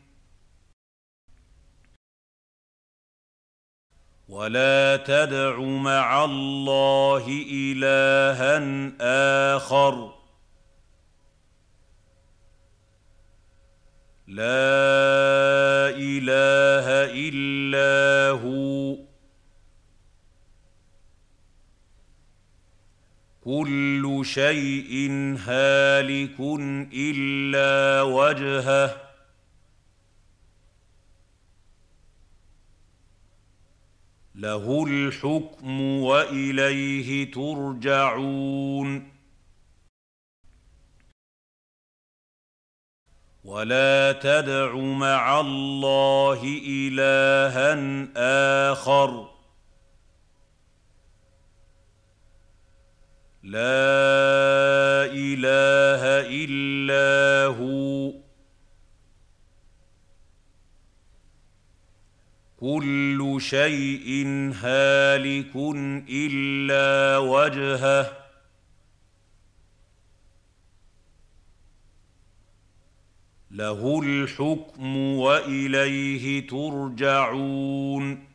ولا تدع مع الله إلها آخر. لا إله إلا هو. كل شيء هالك إلا وجهه. له الحكم وإليه ترجعون. ولا تدع مع الله إلها آخر. لا إله إلا هو. كل شيء هالك إلا وجهه. له الحكم وإليه ترجعون.